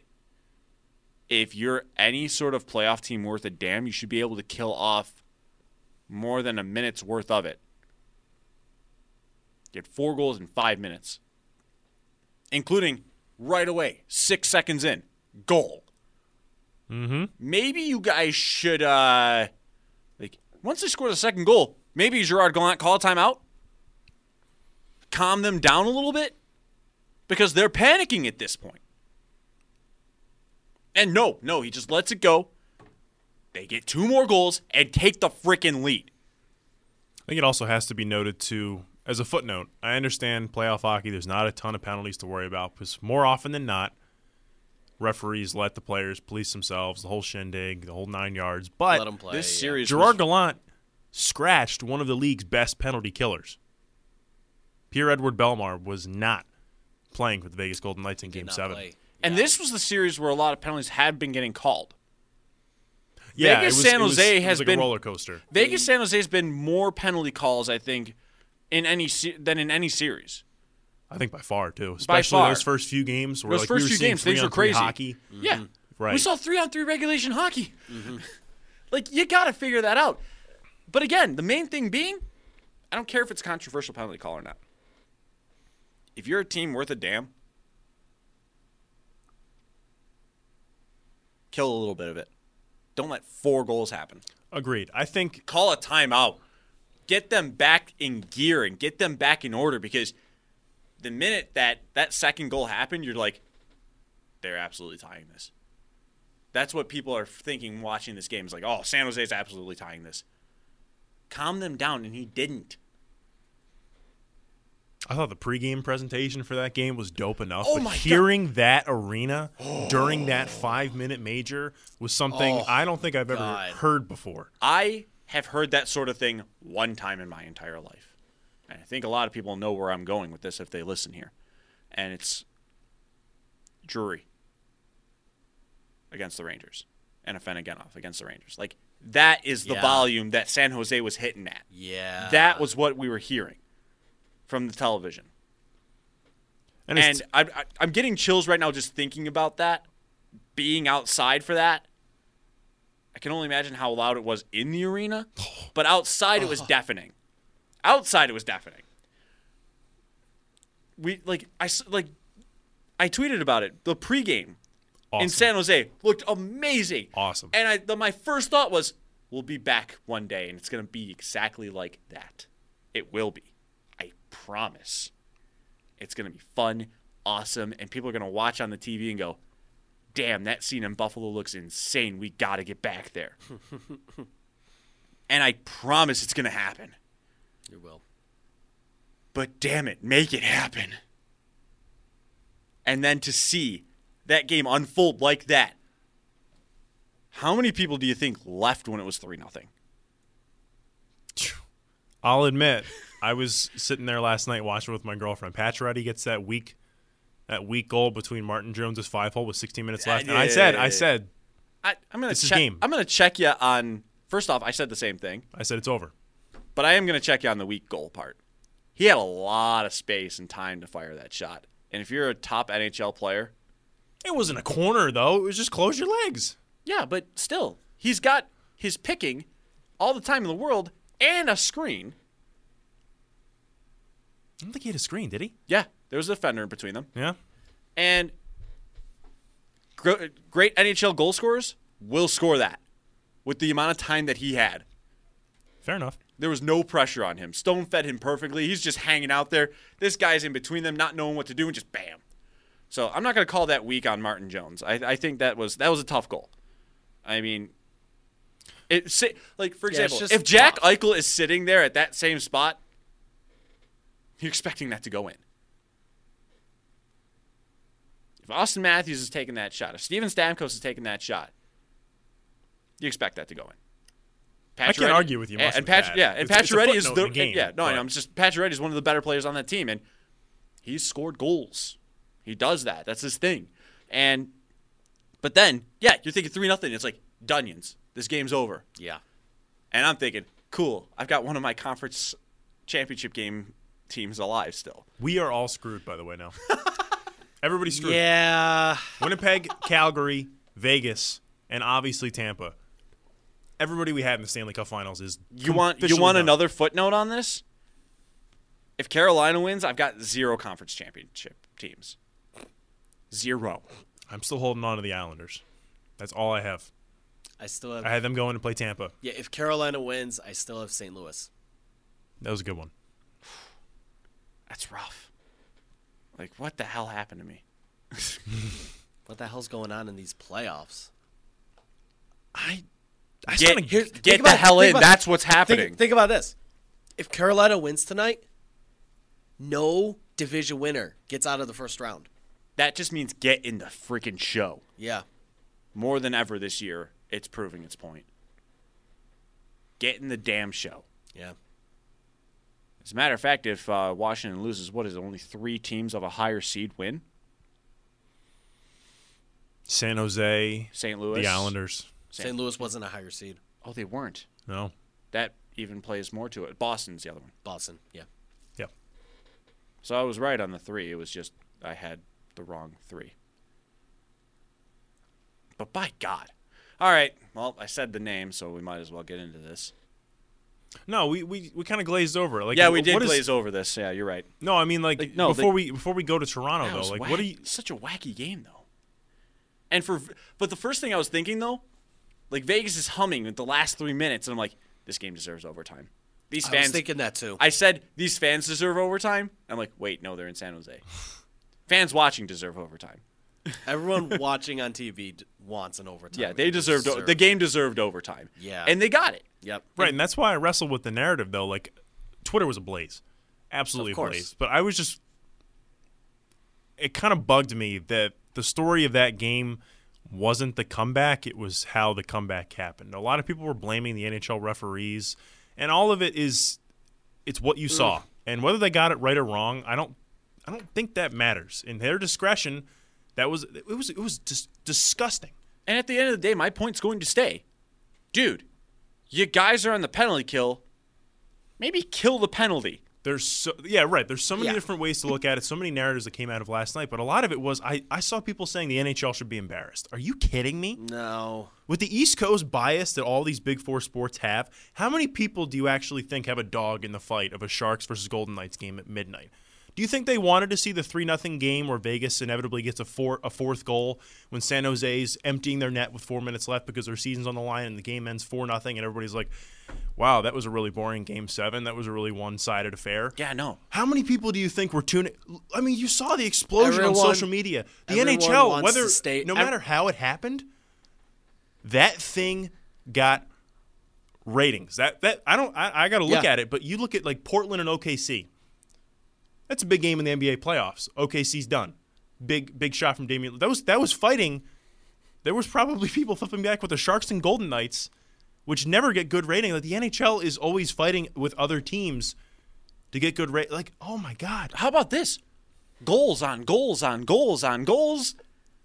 if you're any sort of playoff team worth a damn, you should be able to kill off more than a minute's worth of it. Get four goals in five minutes, including right away, six seconds in, goal. Mm-hmm. Maybe you guys should, uh, like, once they score the second goal, maybe Gerard Gallant call a timeout, calm them down a little bit, because they're panicking at this point. And no, no, he just lets it go. They get two more goals and take the freaking lead. I think it also has to be noted too, as a footnote. I understand playoff hockey. There's not a ton of penalties to worry about because more often than not, referees let the players police themselves, the whole shindig, the whole nine yards. But Let them play. This yeah. series, Gerard was- Gallant scratched one of the league's best penalty killers. Pierre-Edouard Bellemare was not playing for the Vegas Golden Knights in Game Seven. play. And this was the series where a lot of penalties had been getting called. Yeah, Vegas, it was, San Jose was has like been- a roller coaster. Vegas San Jose has been more penalty calls, I think, in any se- than in any series. I think by far too, By especially far. those first few games where Those like first we few games, things were crazy. Hockey, Yeah, right? we saw three on three regulation hockey. Mm-hmm. like you got to figure that out. But again, the main thing being, I don't care if it's a controversial penalty call or not. If you're a team worth a damn, kill a little bit of it. Don't let four goals happen. Agreed. I think call a timeout. Get them back in gear and get them back in order because the minute that that second goal happened, you're like, they're absolutely tying this. That's what people are thinking watching this game. Is like, oh, San Jose's absolutely tying this. Calm them down, and he didn't. I thought the pregame presentation for that game was dope enough. Oh but my God. hearing that arena during that five minute major was something Oh, I don't think I've ever God. heard before. I have heard that sort of thing one time in my entire life. And I think a lot of people know where I'm going with this if they listen here. And it's Drury against the Rangers and Afinogenov against the Rangers. Like, that is the Yeah. volume that San Jose was hitting at. Yeah. That was what we were hearing from the television. And, And I, I, I'm getting chills right now just thinking about that, being outside for that. I can only imagine how loud it was in the arena, but outside it was deafening. Outside it was deafening. We like I like I tweeted about it. The pregame awesome. in San Jose looked amazing. Awesome. And I the, my first thought was we'll be back one day and it's going to be exactly like that. It will be. I promise it's going to be fun, awesome, and people are going to watch on the TV and go, damn, that scene in Buffalo looks insane. We got to get back there. and I promise it's going to happen. You will. But damn it, make it happen. And then to see that game unfold like that. How many people do you think left when it was 3 nothing? I'll admit, I was sitting there last night watching with my girlfriend. Pacioretty gets that weak, that weak goal between Martin Jones's five hole with 16 minutes left, and I said, I said, I, I'm gonna check. game. I'm gonna check you on. First off, I said the same thing, I said it's over. but I am gonna check you on the weak goal part. He had a lot of space and time to fire that shot, and if you're a top NHL player, It wasn't a corner though. It was just close your legs. yeah, but still, he's got his picking all the time in the world and a screen. I don't think he had a screen, did he? Yeah, there was a defender in between them, Yeah. and gr- great NHL goal scorers will score that with the amount of time that he had. Fair enough. There was no pressure on him. Stone fed him perfectly. He's just hanging out there. This guy's in between them, not knowing what to do, and just bam. So I'm not going to call that weak on Martin Jones. I, I think that was that was a tough goal. I mean, it say, like for Yeah, example, just if Jack tough. Eichel is sitting there at that same spot, you're expecting that to go in. If Auston Matthews is taking that shot, if Steven Stamkos is taking that shot, you expect that to go in. I can't Pacioretty- argue with you And, and Pat- yeah, and Pacioretty is the the game, yeah. No, I but- know. I'm just Pacioretty is one of the better players on that team, and he's scored goals. He does that. That's his thing. And but then yeah, you're thinking three nothing. It's like Dunions. This game's over. Yeah. And I'm thinking, cool. I've got one of my conference championship game teams alive still. We are all screwed, by the way. Now, everybody's screwed. Yeah. Winnipeg, Calgary, Vegas, and obviously Tampa. Everybody we had in the Stanley Cup Finals is You want you want done. another footnote on this? If Carolina wins, I've got zero conference championship teams. Zero. I'm still holding on to the Islanders. That's all I have. I still have. I had them going to play Tampa. yeah. If Carolina wins, I still have St. Louis. That was a good one. That's rough. Like what the hell happened to me? What the hell's going on in these playoffs? I I Get, started- Here- get think the about- hell in. about- That's what's happening. Think, think about this. If Carolina wins tonight, no division winner gets out of the first round. that just means get in the freaking show. Yeah. More than ever this year, it's proving its point. Get in the damn show. Yeah. As a matter of fact, if uh, Washington loses, what is it, only three teams of a higher seed win? San Jose, St. Louis, the Islanders. St. Louis wasn't a higher seed. Oh, they weren't. No. That even plays more to it. Boston's the other one. Boston. Yeah. Yeah. So I was right on the three. It was just I had the wrong three. But by God. All right. Well, I said the name, so we might as well get into this. No, we, we, we kind of glazed over. it. Like yeah, we wh- did what is- glaze over this. Yeah, you're right. No, I mean like, Like, no, before they- we before we go to Toronto though, like wack- what are you Such a wacky game, though. And for, but the first thing I was thinking though, like Vegas is humming with the last three minutes, and I'm like, this game deserves overtime. These I fans. was thinking that too. I said these fans deserve overtime. I'm like, wait, no, they're in San Jose. fans watching deserve overtime. Everyone watching on TV wants an overtime. Yeah, they deserved o- the game deserved overtime. Yeah. and they got it. Yep. Right, and that's why I wrestled with the narrative though. Like Twitter was ablaze. Absolutely Of course. ablaze. But I was just it kind of bugged me that the story of that game wasn't the comeback, it was how the comeback happened. A lot of people were blaming the NHL referees, and all of it is it's what you saw. And whether they got it right or wrong, I don't I don't think that matters. In their discretion, that was it was it was just disgusting. And at the end of the day, my point's going to stay, dude. You guys are on the penalty kill. Maybe kill the penalty. There's so yeah, right. There's so many Yeah. different ways to look at it. So many narratives that came out of last night, but a lot of it was I, I saw people saying the NHL should be embarrassed. Are you kidding me? No. With the East Coast bias that all these big four sports have, how many people do you actually think have a dog in the fight of a Sharks versus Golden Knights game at midnight? Do you think they wanted to see the three nothing game where Vegas inevitably gets a four a fourth goal when San Jose's emptying their net with four minutes left because their season's on the line and the game ends four nothing and everybody's like, "Wow, that was a really boring game seven. That was a really one sided affair." Yeah, no. How many people do you think were tuning? I mean, you saw the explosion on social media. The NHL, whether stay- no ev- matter how it happened, that thing got ratings. That that I don't. I, I got to look Yeah. at it. But you look at like Portland and OKC. That's a big game in the NBA playoffs. OKC's done. Big big shot from Damian. That was that was fighting. There was probably people flipping back with the Sharks and Golden Knights, which never get good rating. Like the NHL is always fighting with other teams to get good rate. Like oh my god, How about this? Goals on goals on goals on goals.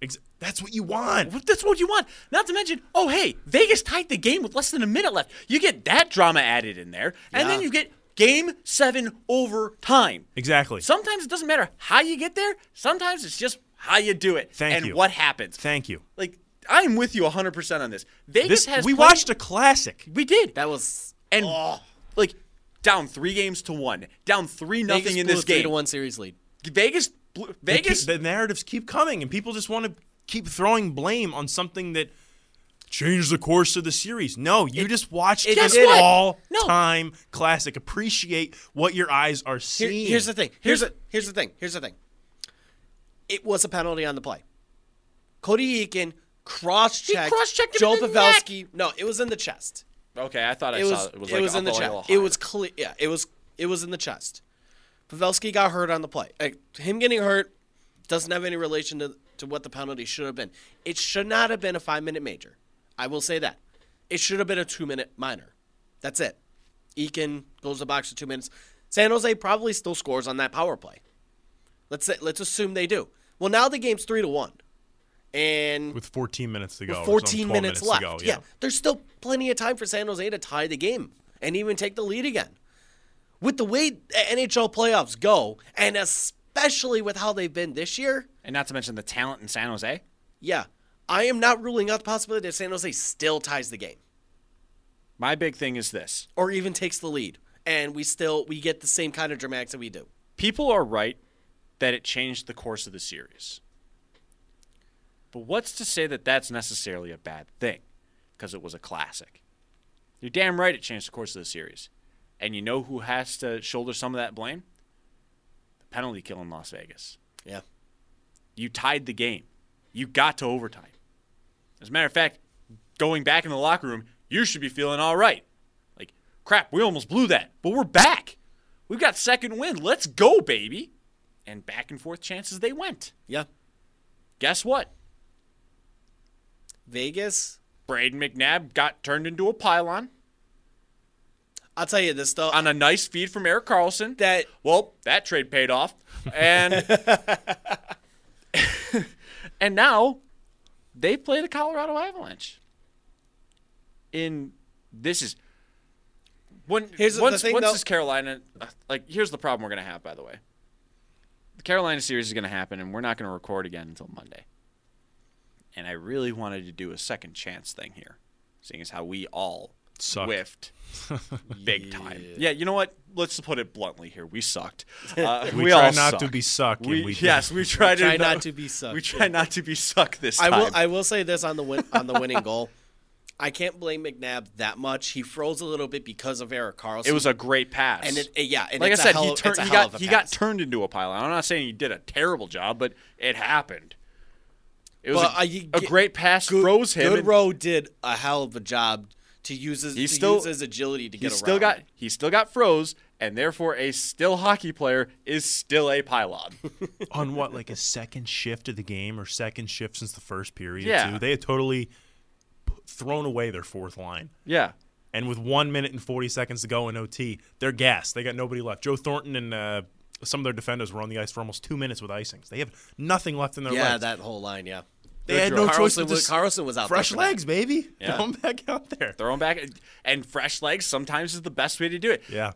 Ex- that's what you want. That's what you want. Not to mention, oh hey, Vegas tied the game with less than a minute left. You get that drama added in there, and then you get game seven overtime. Exactly. Sometimes it doesn't matter how you get there. Sometimes it's just how you do it Thank and you. what happens. Thank you. Like I'm with you 100% on this. Vegas This has we plenty- watched a classic. We did. That was and oh, like down 3 games to 1. Down 3 nothing Vegas in this a three game. to one series lead. Vegas blew- The Vegas the, narratives keep coming, and people just want to keep throwing blame on something that changed the course of the series. No, you just watched it an didn't. all-time classic. Appreciate what your eyes are Here- seeing. here's the thing. Here's the here's the thing. Here's the thing. It was a penalty on the play. Cody Eakin cross-checked, cross-checked Joe in Pavelski. No, it was in the chest. Okay, I thought I It saw was it was it like was in the chest. It was clear. Yeah, it was it was in the chest. Pavelski got hurt on the play. Like, him getting hurt doesn't have any relation to to what the penalty should have been. It should not have been a five minute major. I will say that. It should have been a two minute minor. That's it. Eakin goes to the box for two minutes. San Jose probably still scores on that power play. Let's say, let's assume they do. Well, now the game's three to one, and with 14 minutes to go. with 14 some 12 minutes, left. go, yeah. there's still plenty of time for San Jose to tie the game and even take the lead again. With the way NHL playoffs go, and especially with how they've been this year, and not to mention the talent in San Jose. yeah, I am not ruling out the possibility that San Jose still ties the game My big thing is this. or even takes the lead, and we still we get the same kind of dramatics that we do. People are right that it changed the course of the series. But what's to say that that's necessarily a bad thing? Because it was a classic. You're damn right it changed the course of the series. And you know who has to shoulder some of that blame? The penalty kill in Las Vegas. Yeah, You tied the game. You got to overtime. As a matter of fact, going back in the locker room, you should be feeling all right. Like, crap, we almost blew that, but we're back. We've got second win. Let's go, baby. And back and forth chances they went. yeah. Guess what? Vegas. Brayden McNabb got turned into a pylon I'll tell you this though. on a nice feed from Erik Karlsson. that Well, that trade paid off. And and now they play the Colorado Avalanche. In this is when Here's the- the once, thing, once though- this Carolina uh, like here's the problem we're gonna have by the way. The Carolina series is gonna happen and we're not gonna record again until Monday. And I really wanted to do a second chance thing here, seeing as how we all. Whiffed big time. Yeah, you know what? Let's put it bluntly here. We sucked. Uh, We, we try all not suck. to be sucked. We, we yes, we try to Try not to be sucked. We try not to be sucked this I time. will. I will say this on the win, on the winning goal. I can't blame McNabb that much. He froze a little bit because of Erik Karlsson. it was a great pass. and it, it- yeah, and like I it's a said, hell he turned. He got he got turned into a pylon. I'm not saying he did a terrible job, but it happened. It was But, a, uh, you a great pass, Good, froze him. and Goodrow did a hell of a job to use his, He's to still- use his agility to get around. still got he still got froze, and therefore a still hockey player is still a pylon. on what like a second shift of the game or second shift since the first period. Yeah. too. they had totally p- thrown away their fourth line. yeah. And with one minute and 40 seconds to go in OT, they're gassed. They got nobody left. Joe Thornton and uh, some of their defenders were on the ice for almost two minutes with icings. They have nothing left in their Yeah, legs. that whole line. Yeah, they had no choice Karlsson but was, Karlsson was out there fresh legs, baby. Yeah. Throw 'em back out there. Throw him back, and fresh legs sometimes is the best way to do it. Yeah.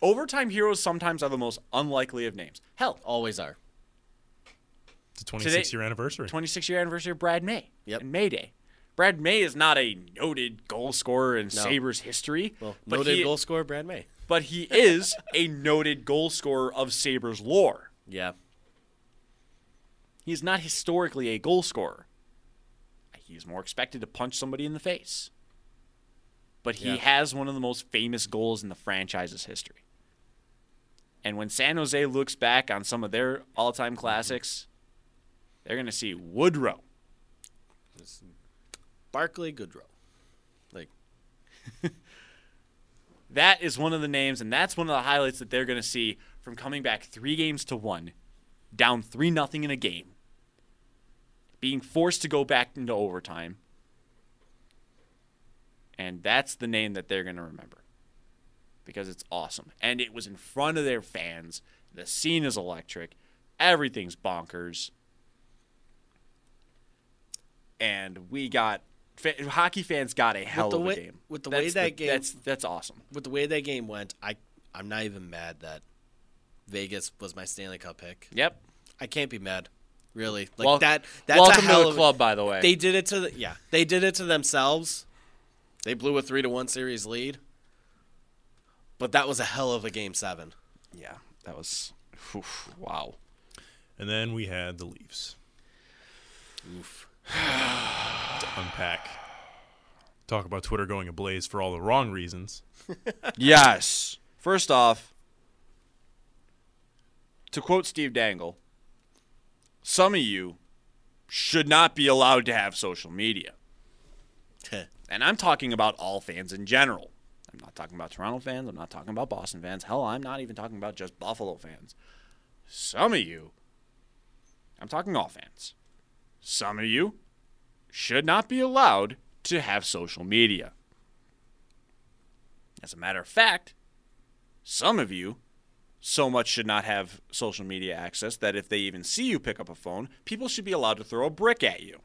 Overtime heroes sometimes are the most unlikely of names. Hell, Always are. It's a 26 Today- year anniversary. 26 year anniversary of Brad May. Yep. And May Day. Brad May is not a noted goal scorer in No. Sabres history. Well, but noted he, goal scorer Brad May. but he is a noted goal scorer of Sabres lore. Yeah. He's not historically a goal scorer. He's more expected to punch somebody in the face. But he Yeah. has one of the most famous goals in the franchise's history. And when San Jose looks back on some of their all time mm-hmm. classics, they're going to see Woodrow. Barclay Goodrow. Like, That is one of the names, and that's one of the highlights that they're going to see from coming back three games to one, down 3 nothing in a game, being forced to go back into overtime. And that's the name that they're going to remember because it's awesome. And it was in front of their fans. The scene is electric, everything's bonkers. And we got. fa- Hockey fans got a hell the of a way- game. with the way That's that game- that's that's awesome. with the way that game went, I I'm not even mad that Vegas was my Stanley Cup pick. Yep. I can't be mad. Really. Like Wel- that that's welcome a to hell the of, club, by the way. They did it to the yeah. They did it to themselves. They blew a three to one series lead. But that was a hell of a game seven. yeah, that was oof, wow. And then we had the Leafs Oof. to unpack. Talk about Twitter going ablaze for all the wrong reasons. Yes. First off, to quote Steve Dangle, some of you should not be allowed to have social media. And I'm talking about all fans in general. I'm not talking about Toronto fans. I'm not talking about Boston fans. Hell, I'm not even talking about just Buffalo fans. Some of you, I'm talking all fans. Some of you should not be allowed to have social media. As a matter of fact, some of you so much should not have social media access that if they even see you pick up a phone, people should be allowed to throw a brick at you.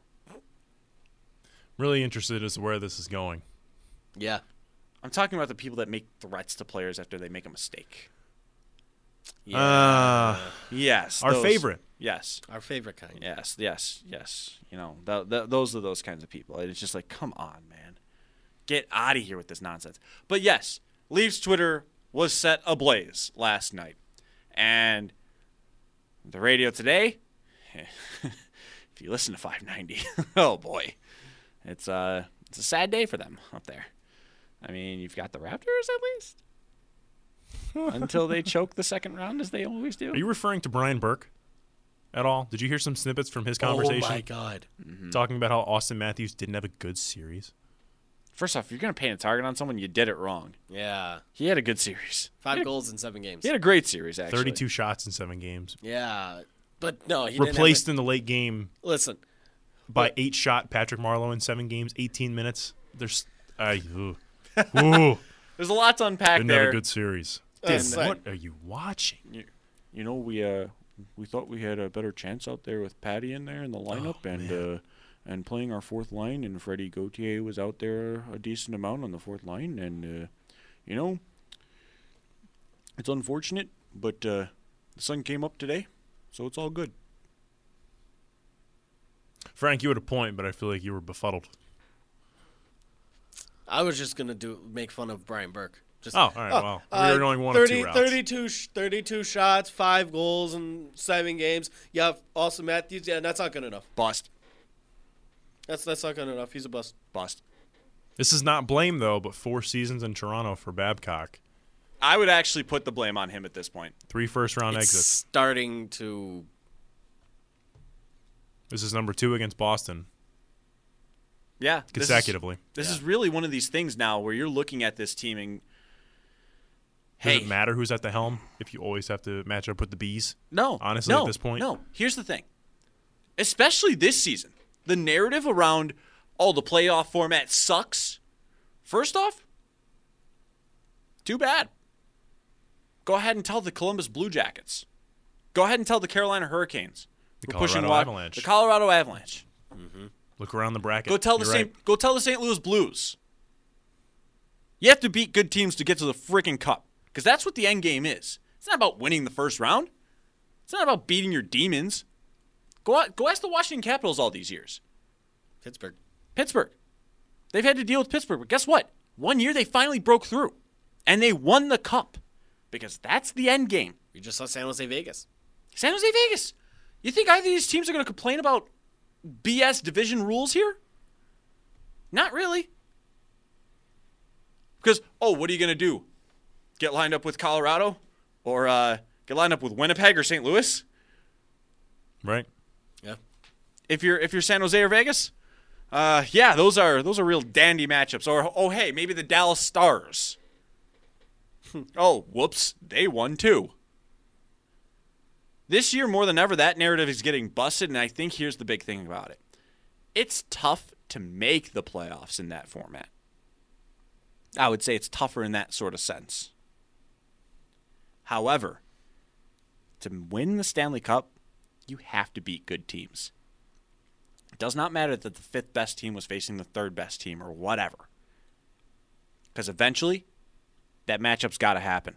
Really interested as to where this is going. Yeah. I'm talking about the people that make threats to players after they make a mistake. Yeah. Uh, Yes. our those- favorite. Yes. Our favorite kind. Yes. Yes. Yes. You know, th- th- those are those kinds of people. And It's just like, come on, man. Get out of here with this nonsense. But yes, Leafs Twitter was set ablaze last night. And the radio today, if you listen to 590, oh boy. It's uh it's a sad day for them up there. I mean, you've got the Raptors at least. Until they choke the second round as they always do. Are you referring to Brian Burke at all? Did you hear some snippets from his conversation? Oh my god. talking about how Auston Matthews didn't have a good series? First off, if you're going to paint a target on someone, you did it wrong. Yeah. He had a good series. Five goals in seven games. He had a great series, actually. 32 shots in seven games. Yeah. But no, he didn't have Replaced a- in the late game Listen, by eight shot Patrick Marleau in seven games, 18 minutes. There's. I ooh. Ooh, There's a lot to unpack didn't there. have a good series. And- Damn, what are you watching? you, you know, we uh, we thought we had a better chance out there with Patty in there in the lineup and uh, and playing our fourth line, and Freddie Gauthier was out there a decent amount on the fourth line, and uh, you know, it's unfortunate, but uh, the sun came up today, so it's all good. Frank, you had a point, but I feel like you were befuddled. I was just gonna do make fun of Brian Burke. Just Oh, all right. well, we uh, were going one 30, of two routes. 32, sh- 32 shots, five goals in seven games. You Yeah, Auston Matthews. Yeah, that's not good enough. Bust, That's that's not good enough. He's a bust. bust. This is not blame though, but four seasons in Toronto for Babcock. I would actually put the blame on him at this point. Three first round It's exits. starting to. This is number two against Boston Yeah, this is- consecutively. This is really one of these things now where you're looking at this team and Does hey, it matter who's at the helm if you always have to match up with the bees? no, honestly, no, at this point? no. Here's the thing, especially this season, the narrative around oh the playoff format sucks. First off, too bad. Go ahead and tell the Columbus Blue Jackets. Go ahead and tell the Carolina Hurricanes. The We're pushing Colorado wa- Avalanche. The Colorado Avalanche. Mm-hmm. Look around the bracket. Go tell the You're St. right. Go tell the St. Louis Blues. You have to beat good teams to get to the freaking cup because that's what the end game is. It's not about winning the first round. It's not about beating your demons. Go out, go ask the Washington Capitals all these years. Pittsburgh. Pittsburgh. They've had to deal with Pittsburgh, but guess what? One year they finally broke through, and they won the cup because that's the end game. We just saw San Jose Vegas. San Jose Vegas. You think either of these teams are going to complain about BS division rules here? Not really. Because, oh, what are you going to do? Get lined up with Colorado? Or uh, get lined up with Winnipeg or St. Louis? Right. If you're if you're San Jose or Vegas? Uh, yeah, those are those are real dandy matchups. Or oh hey, maybe the Dallas Stars. oh, whoops, they won too. This year more than ever that narrative is getting busted and I think here's the big thing about it. It's tough to make the playoffs in that format. I would say it's tougher in that sort of sense. However, to win the Stanley Cup, you have to beat good teams. It does not matter that the fifth best team was facing the third best team or whatever. Because eventually, that matchup's got to happen.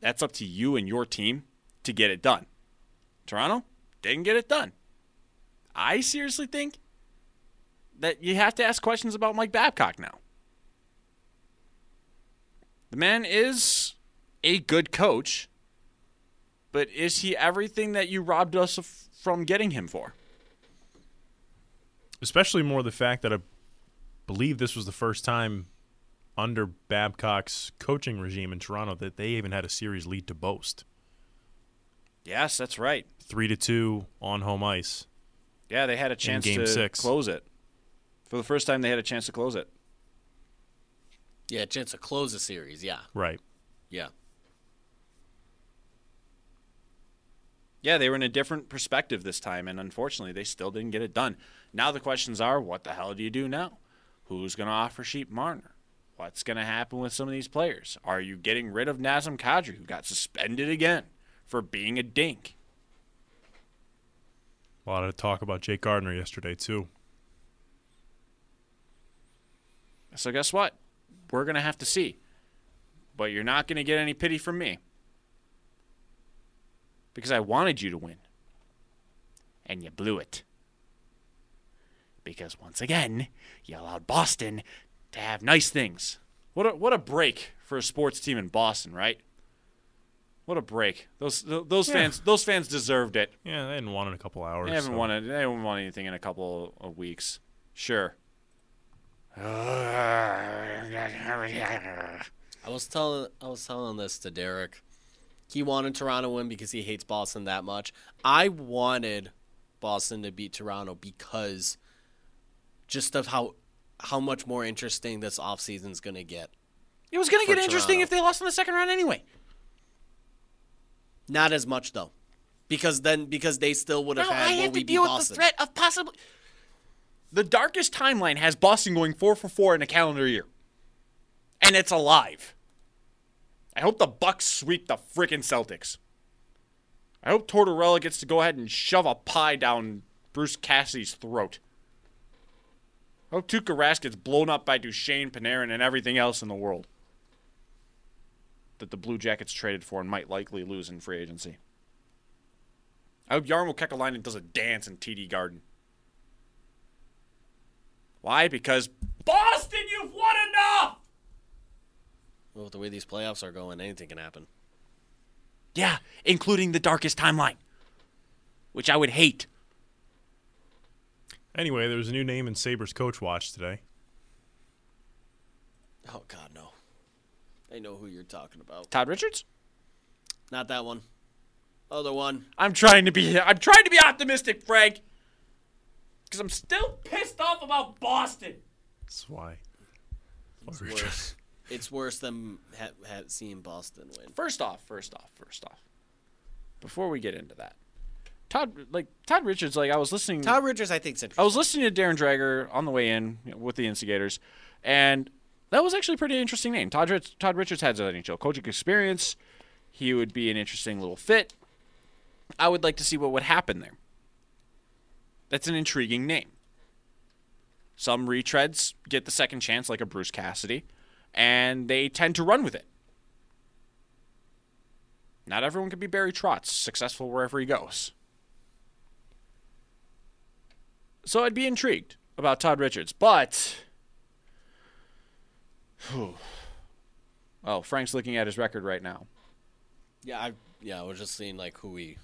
That's up to you and your team to get it done. Toronto didn't get it done. I seriously think that you have to ask questions about Mike Babcock now. The man is a good coach, but is he everything that you robbed us of, from getting him for? Especially more the fact that I believe this was the first time under Babcock's coaching regime in Toronto that they even had a series lead to boast. Yes, that's right. Three to two on home ice. Yeah, they had a chance game to six. close it. For the first time, they had a chance to close it. Yeah, a chance to close the series. Yeah. Right. Yeah. Yeah, they were in a different perspective this time, and unfortunately, they still didn't get it done. Now the questions are, what the hell do you do now? Who's going to offer sheet Marner? What's going to happen with some of these players? Are you getting rid of Nazem Kadri, who got suspended again for being a dink? A lot of talk about Jake Gardiner yesterday too. So guess what? We're going to have to see. But you're not going to get any pity from me. Because I wanted you to win. And you blew it. Because once again, you allowed Boston to have nice things. What a, what a break for a sports team in Boston, right? What a break. Those those Yeah. fans those fans deserved it. Yeah, they didn't won in a couple hours. They haven't so- won it. They haven't won anything in a couple of weeks. Sure. I was telling I was telling this to Derek. He wanted Toronto to win because he hates Boston that much. I wanted Boston to beat Toronto because just of how how much more interesting this offseason is going to get. It was going to get interesting Toronto. if they lost in the second round anyway. Not as much though. Because then because they still would have No, had I have to deal with Boston. the threat of possibly. The darkest timeline has Boston going four for four in a calendar year, and it's alive. I hope the Bucks sweep the frickin' Celtics. I hope Tortorella gets to go ahead and shove a pie down Bruce Cassidy's throat. I hope Tuukka Rask gets blown up by Duchene, Panarin, and everything else in the world that the Blue Jackets traded for and might likely lose in free agency. I hope Jarmo Kekalainen does a dance in TD Garden. Why? Because Boston, you've won enough. Well, with the way these playoffs are going, anything can happen. Yeah, including the darkest timeline, which I would hate. Anyway, there's a new name in Sabres coach watch today. Oh God, no. I know who you're talking about. Todd Richards. Not that one. Other one. I'm trying to be. I'm trying to be optimistic, Frank. Because I'm still pissed off about Boston. That's why. It's worse. It's worse than ha- ha- seeing Boston win. First off, first off, first off. Before we get into that, Todd, like Todd Richards, like I was listening. Todd Richards, I think, I was listening to Darren Dreger on the way in you know, with the Instigators, and that was actually a pretty interesting name. Todd, Rich- Todd Richards has an NHL coaching experience. He would be an interesting little fit. I would like to see what would happen there. That's an intriguing name. Some retreads get the second chance, like a Bruce Cassidy, and they tend to run with it. Not everyone can be Barry Trotz, successful wherever he goes. So I'd be intrigued about Todd Richards, but Oh, Frank's looking at his record right now. Yeah, I yeah, I was just seeing like who he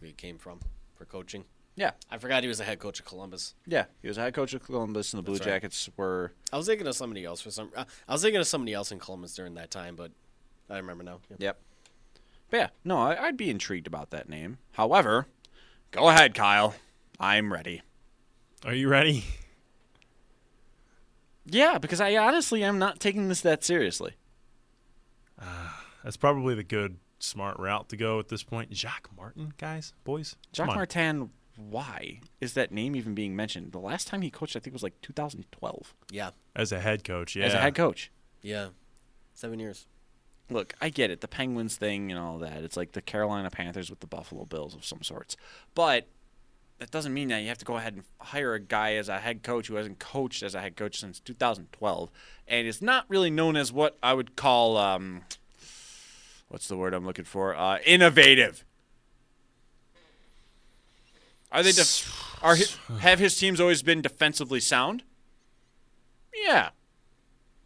he came from for coaching. Yeah, I forgot he was a head coach of Columbus. yeah. He was a head coach of Columbus, and the Blue That's right. Jackets were. I was thinking of somebody else for some. uh, I was thinking of somebody else in Columbus during that time, but I remember now. Yeah. Yep. But yeah, no, I, I'd be intrigued about that name. However, go ahead, Kyle. I'm ready. Are you ready? Yeah, because I honestly am not taking this that seriously. That's probably the good, smart route to go at this point. Jacques Martin, guys, boys. Jacques Martin, why is that name even being mentioned? The last time he coached, I think, was like 2012 Yeah. as a head coach. Yeah, as a head coach. Yeah. Seven years. Look, I get it, the Penguins thing and all that. It's like the Carolina Panthers with the Buffalo Bills of some sorts. But that doesn't mean that you have to go ahead and hire a guy as a head coach who hasn't coached as a head coach since 2012 and is not really known as what I would call um what's the word I'm looking for? Uh, innovative. Are they def- are hi- have his teams always been defensively sound? Yeah.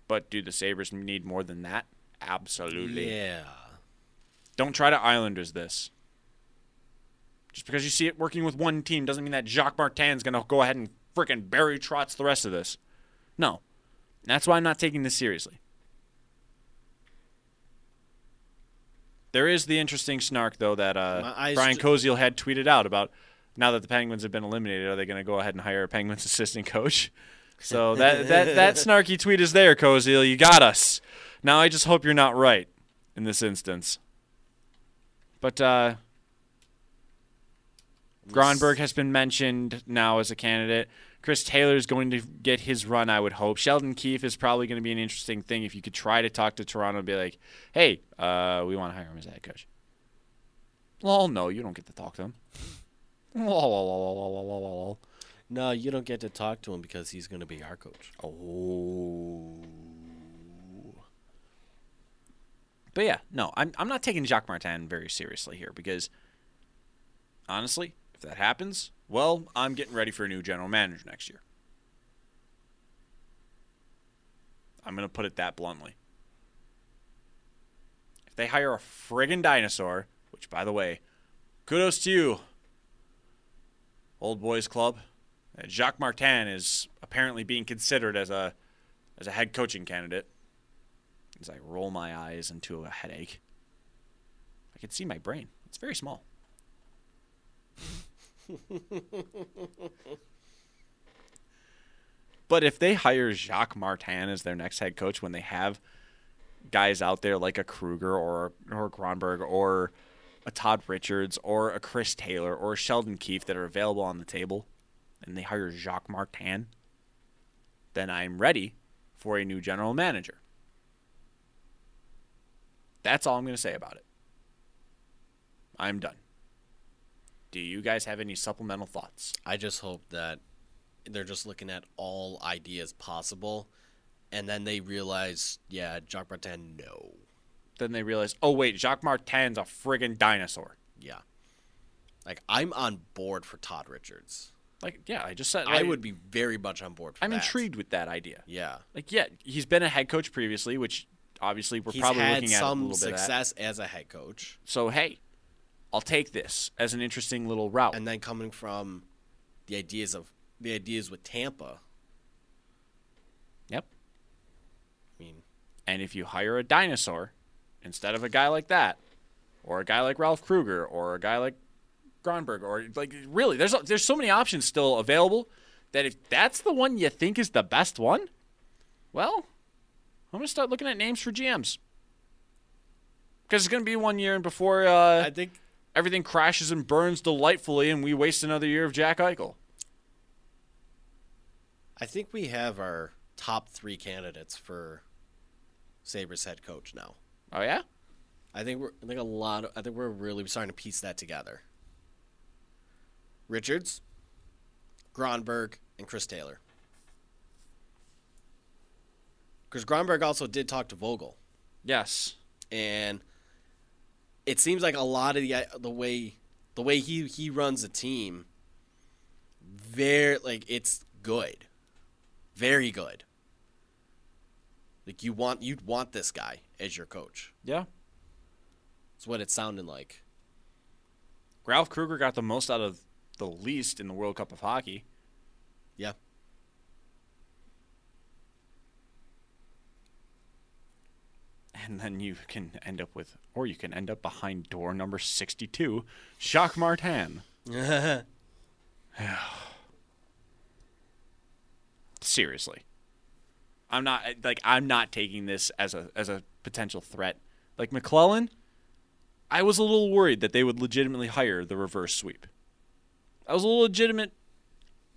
But do the Sabres need more than that? Absolutely. Yeah. Don't try to Islanders this. Just because you see it working with one team doesn't mean that Jacques Martin's going to go ahead and freaking Barry Trotz the rest of this. No. That's why I'm not taking this seriously. There is the interesting snark, though, that uh, Brian ju- Koziel had tweeted out about now that the Penguins have been eliminated, are they going to go ahead and hire a Penguins assistant coach? So that, that, that snarky tweet is there, Koziel. You got us. Now I just hope you're not right in this instance. But uh, Gronberg has been mentioned now as a candidate. Chris Taylor is going to get his run, I would hope. Sheldon Keefe is probably going to be an interesting thing if you could try to talk to Toronto and be like, hey, uh, we want to hire him as head coach. Well, no, you don't get to talk to him. No, you don't get to talk to him because he's going to be our coach. Oh. But yeah, no, I'm I'm not taking Jacques Martin very seriously here because honestly, if that happens, well, I'm getting ready for a new general manager next year. I'm going to put it that bluntly. If they hire a friggin' dinosaur, which by the way, kudos to you, Old Boys Club. Uh, Jacques Martin is apparently being considered as a as a head coaching candidate. As I roll my eyes into a headache, I can see my brain. It's very small. but if they hire Jacques Martin as their next head coach when they have guys out there like a Krueger or or Kronberg or a Todd Richards or a Chris Taylor or a Sheldon Keefe that are available on the table, and they hire Jacques Martin, then I'm ready for a new general manager. That's all I'm going to say about it. I'm done. Do you guys have any supplemental thoughts? I just hope that they're just looking at all ideas possible, and then they realize, yeah, Jacques Martin, no. Then they realize, oh wait, Jacques Martin's a friggin' dinosaur. Yeah. Like, I'm on board for Todd Richards. Like, yeah, I just said I would be very much on board for I'm that. intrigued with that idea. Yeah. Like, yeah, he's been a head coach previously, which obviously we're He's probably looking at a some little bit of success as a head coach. So hey, I'll take this as an interesting little route. And then coming from the ideas of the ideas with Tampa, yep. I mean, And if you hire a dinosaur instead of a guy like that, or a guy like Ralph Krueger, or a guy like Gronberg, or like really, there's there's so many options still available that if that's the one you think is the best one, well, I'm gonna start looking at names for GMs because it's gonna be one year and before uh, I think everything crashes and burns delightfully, and we waste another year of Jack Eichel. I think we have our top three candidates for Sabres head coach now. Oh yeah, I think we're I think a lot of, I think we're really starting to piece that together. Richards, Gronberg, and Chris Taylor. Because Gronberg also did talk to Vogel, yes. and it seems like a lot of the the way the way he he runs a team, very like it's good, very good. Like you want you'd want this guy as your coach. Yeah. That's what it's sounding like. Ralph Krueger got the most out of the least in the World Cup of Hockey. Yeah. And then you can end up with, or you can end up behind door number 62, Jacques Martin. Seriously. I'm not like I'm not taking this as a as a potential threat. Like McLellan, I was a little worried that they would legitimately hire the reverse sweep. I was a little legitimate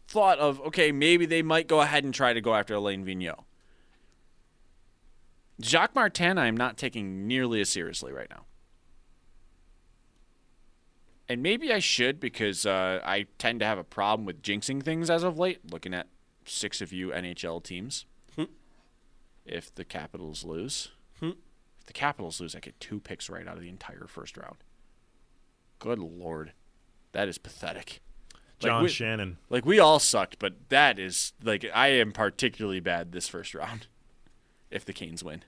thought of okay, maybe they might go ahead and try to go after Alain Vigneault. Jacques Martin, I am not taking nearly as seriously right now. And maybe I should because uh, I tend to have a problem with jinxing things as of late, looking at six of you NHL teams. Hmm. if the Capitals lose, hmm. if the Capitals lose, I get two picks right out of the entire first round. Good lord, that is pathetic. Like, John we- Shannon. Like we all sucked, but that is like I am particularly bad this first round. If the Canes win,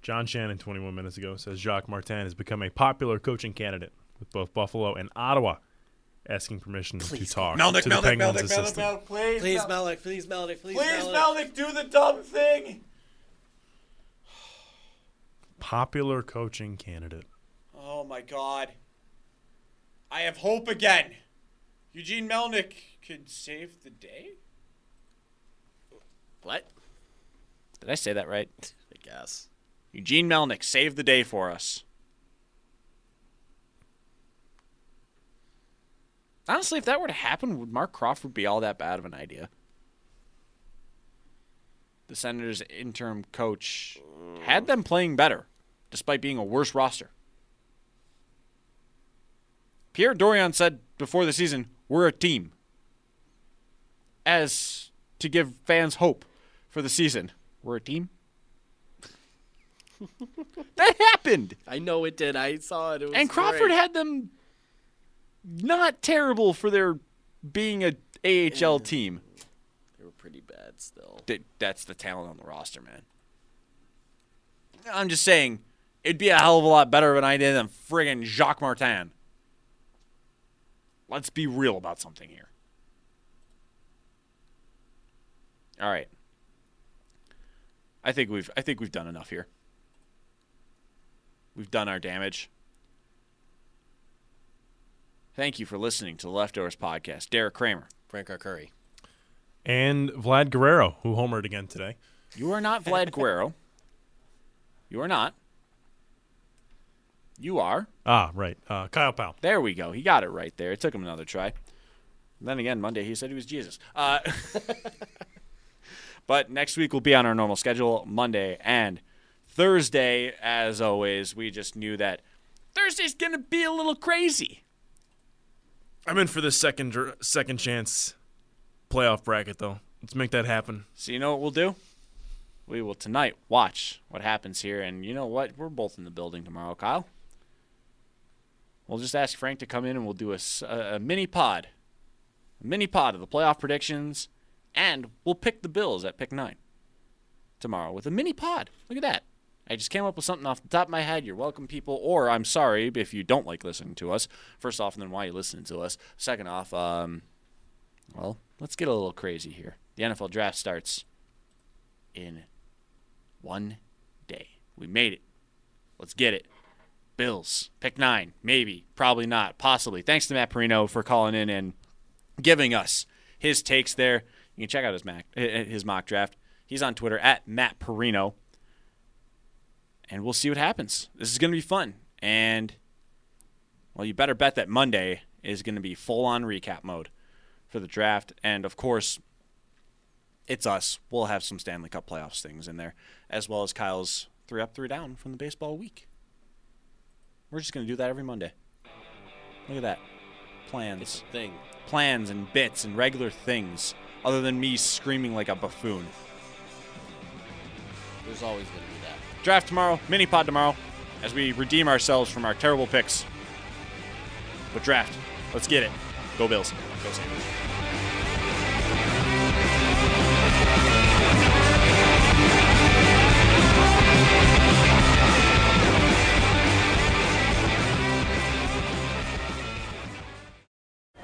John Shannon, 21 minutes ago, says Jacques Martin has become a popular coaching candidate with both Buffalo and Ottawa asking permission to talk to the Penguins assistant. please, Please, Malik. Please, Malik. Please, Malik. do the dumb thing. Popular coaching candidate. Oh my God, I have hope again. Eugene Melnyk could save the day. What? Did I say that right? I guess. Eugene Melnyk saved the day for us. Honestly, if that were to happen, would Marc Crawford be all that bad of an idea? The Senators' interim coach had them playing better, despite being a worse roster. Pierre Dorion said before the season, "We're a team," as to give fans hope for the season. We're a team. that happened. I know it did. I saw it. it And Crawford great. had them not terrible for their being a AHL team. They were pretty bad still. Th- That's the talent on the roster, man. I'm just saying, it'd be a hell of a lot better of an idea than friggin' Jacques Martin. Let's be real about something here. All right. I think we've I think we've done enough here. We've done our damage. Thank you for listening to the Leftovers podcast. Derek Kramer. Frank R. Curry. And Vlad Guerrero, who homered again today. You are not Vlad Guerrero. You are not. You are. Ah, right. Uh, Kyle Powell. There we go. He got it right there. It took him another try. then again, Monday he said he was Jesus. Uh, but next week we'll be on our normal schedule, Monday and Thursday. As always, we just knew that Thursday's gonna be a little crazy. I'm in for this second second chance playoff bracket, though. Let's make that happen. So you know what we'll do? We will tonight watch what happens here, and you know what? We're both in the building tomorrow, Kyle. We'll just ask Frank to come in, and we'll do a mini pod, a mini pod of the playoff predictions, and we'll pick the Bills at pick nine tomorrow with a mini pod. Look at that. I just came up with something off the top of my head. You're welcome, people. Or I'm sorry if you don't like listening to us. First off, and then why you listening to us? Second off, um, well, let's get a little crazy here. The NFL draft starts in one day. We made it. Let's get it. Bills, pick nine. Maybe, probably not, possibly. Thanks to Matt Parrino for calling in and giving us his takes there. You can check out his mock, his mock draft. He's on Twitter at Matt Parrino. And we'll see what happens. This is going to be fun. And, well, you better bet that Monday is going to be full on recap mode for the draft. And, of course, it's us. We'll have some Stanley Cup playoffs things in there, as well as Kyle's three up, three down from the baseball week. We're just going to do that every Monday. Look at that. Plans. It's a Thing. Plans and bits and regular things, other than me screaming like a buffoon. There's always going to be. Draft tomorrow, mini pod tomorrow, as we redeem ourselves from our terrible picks. But draft. Let's get it. Go Bills. Go.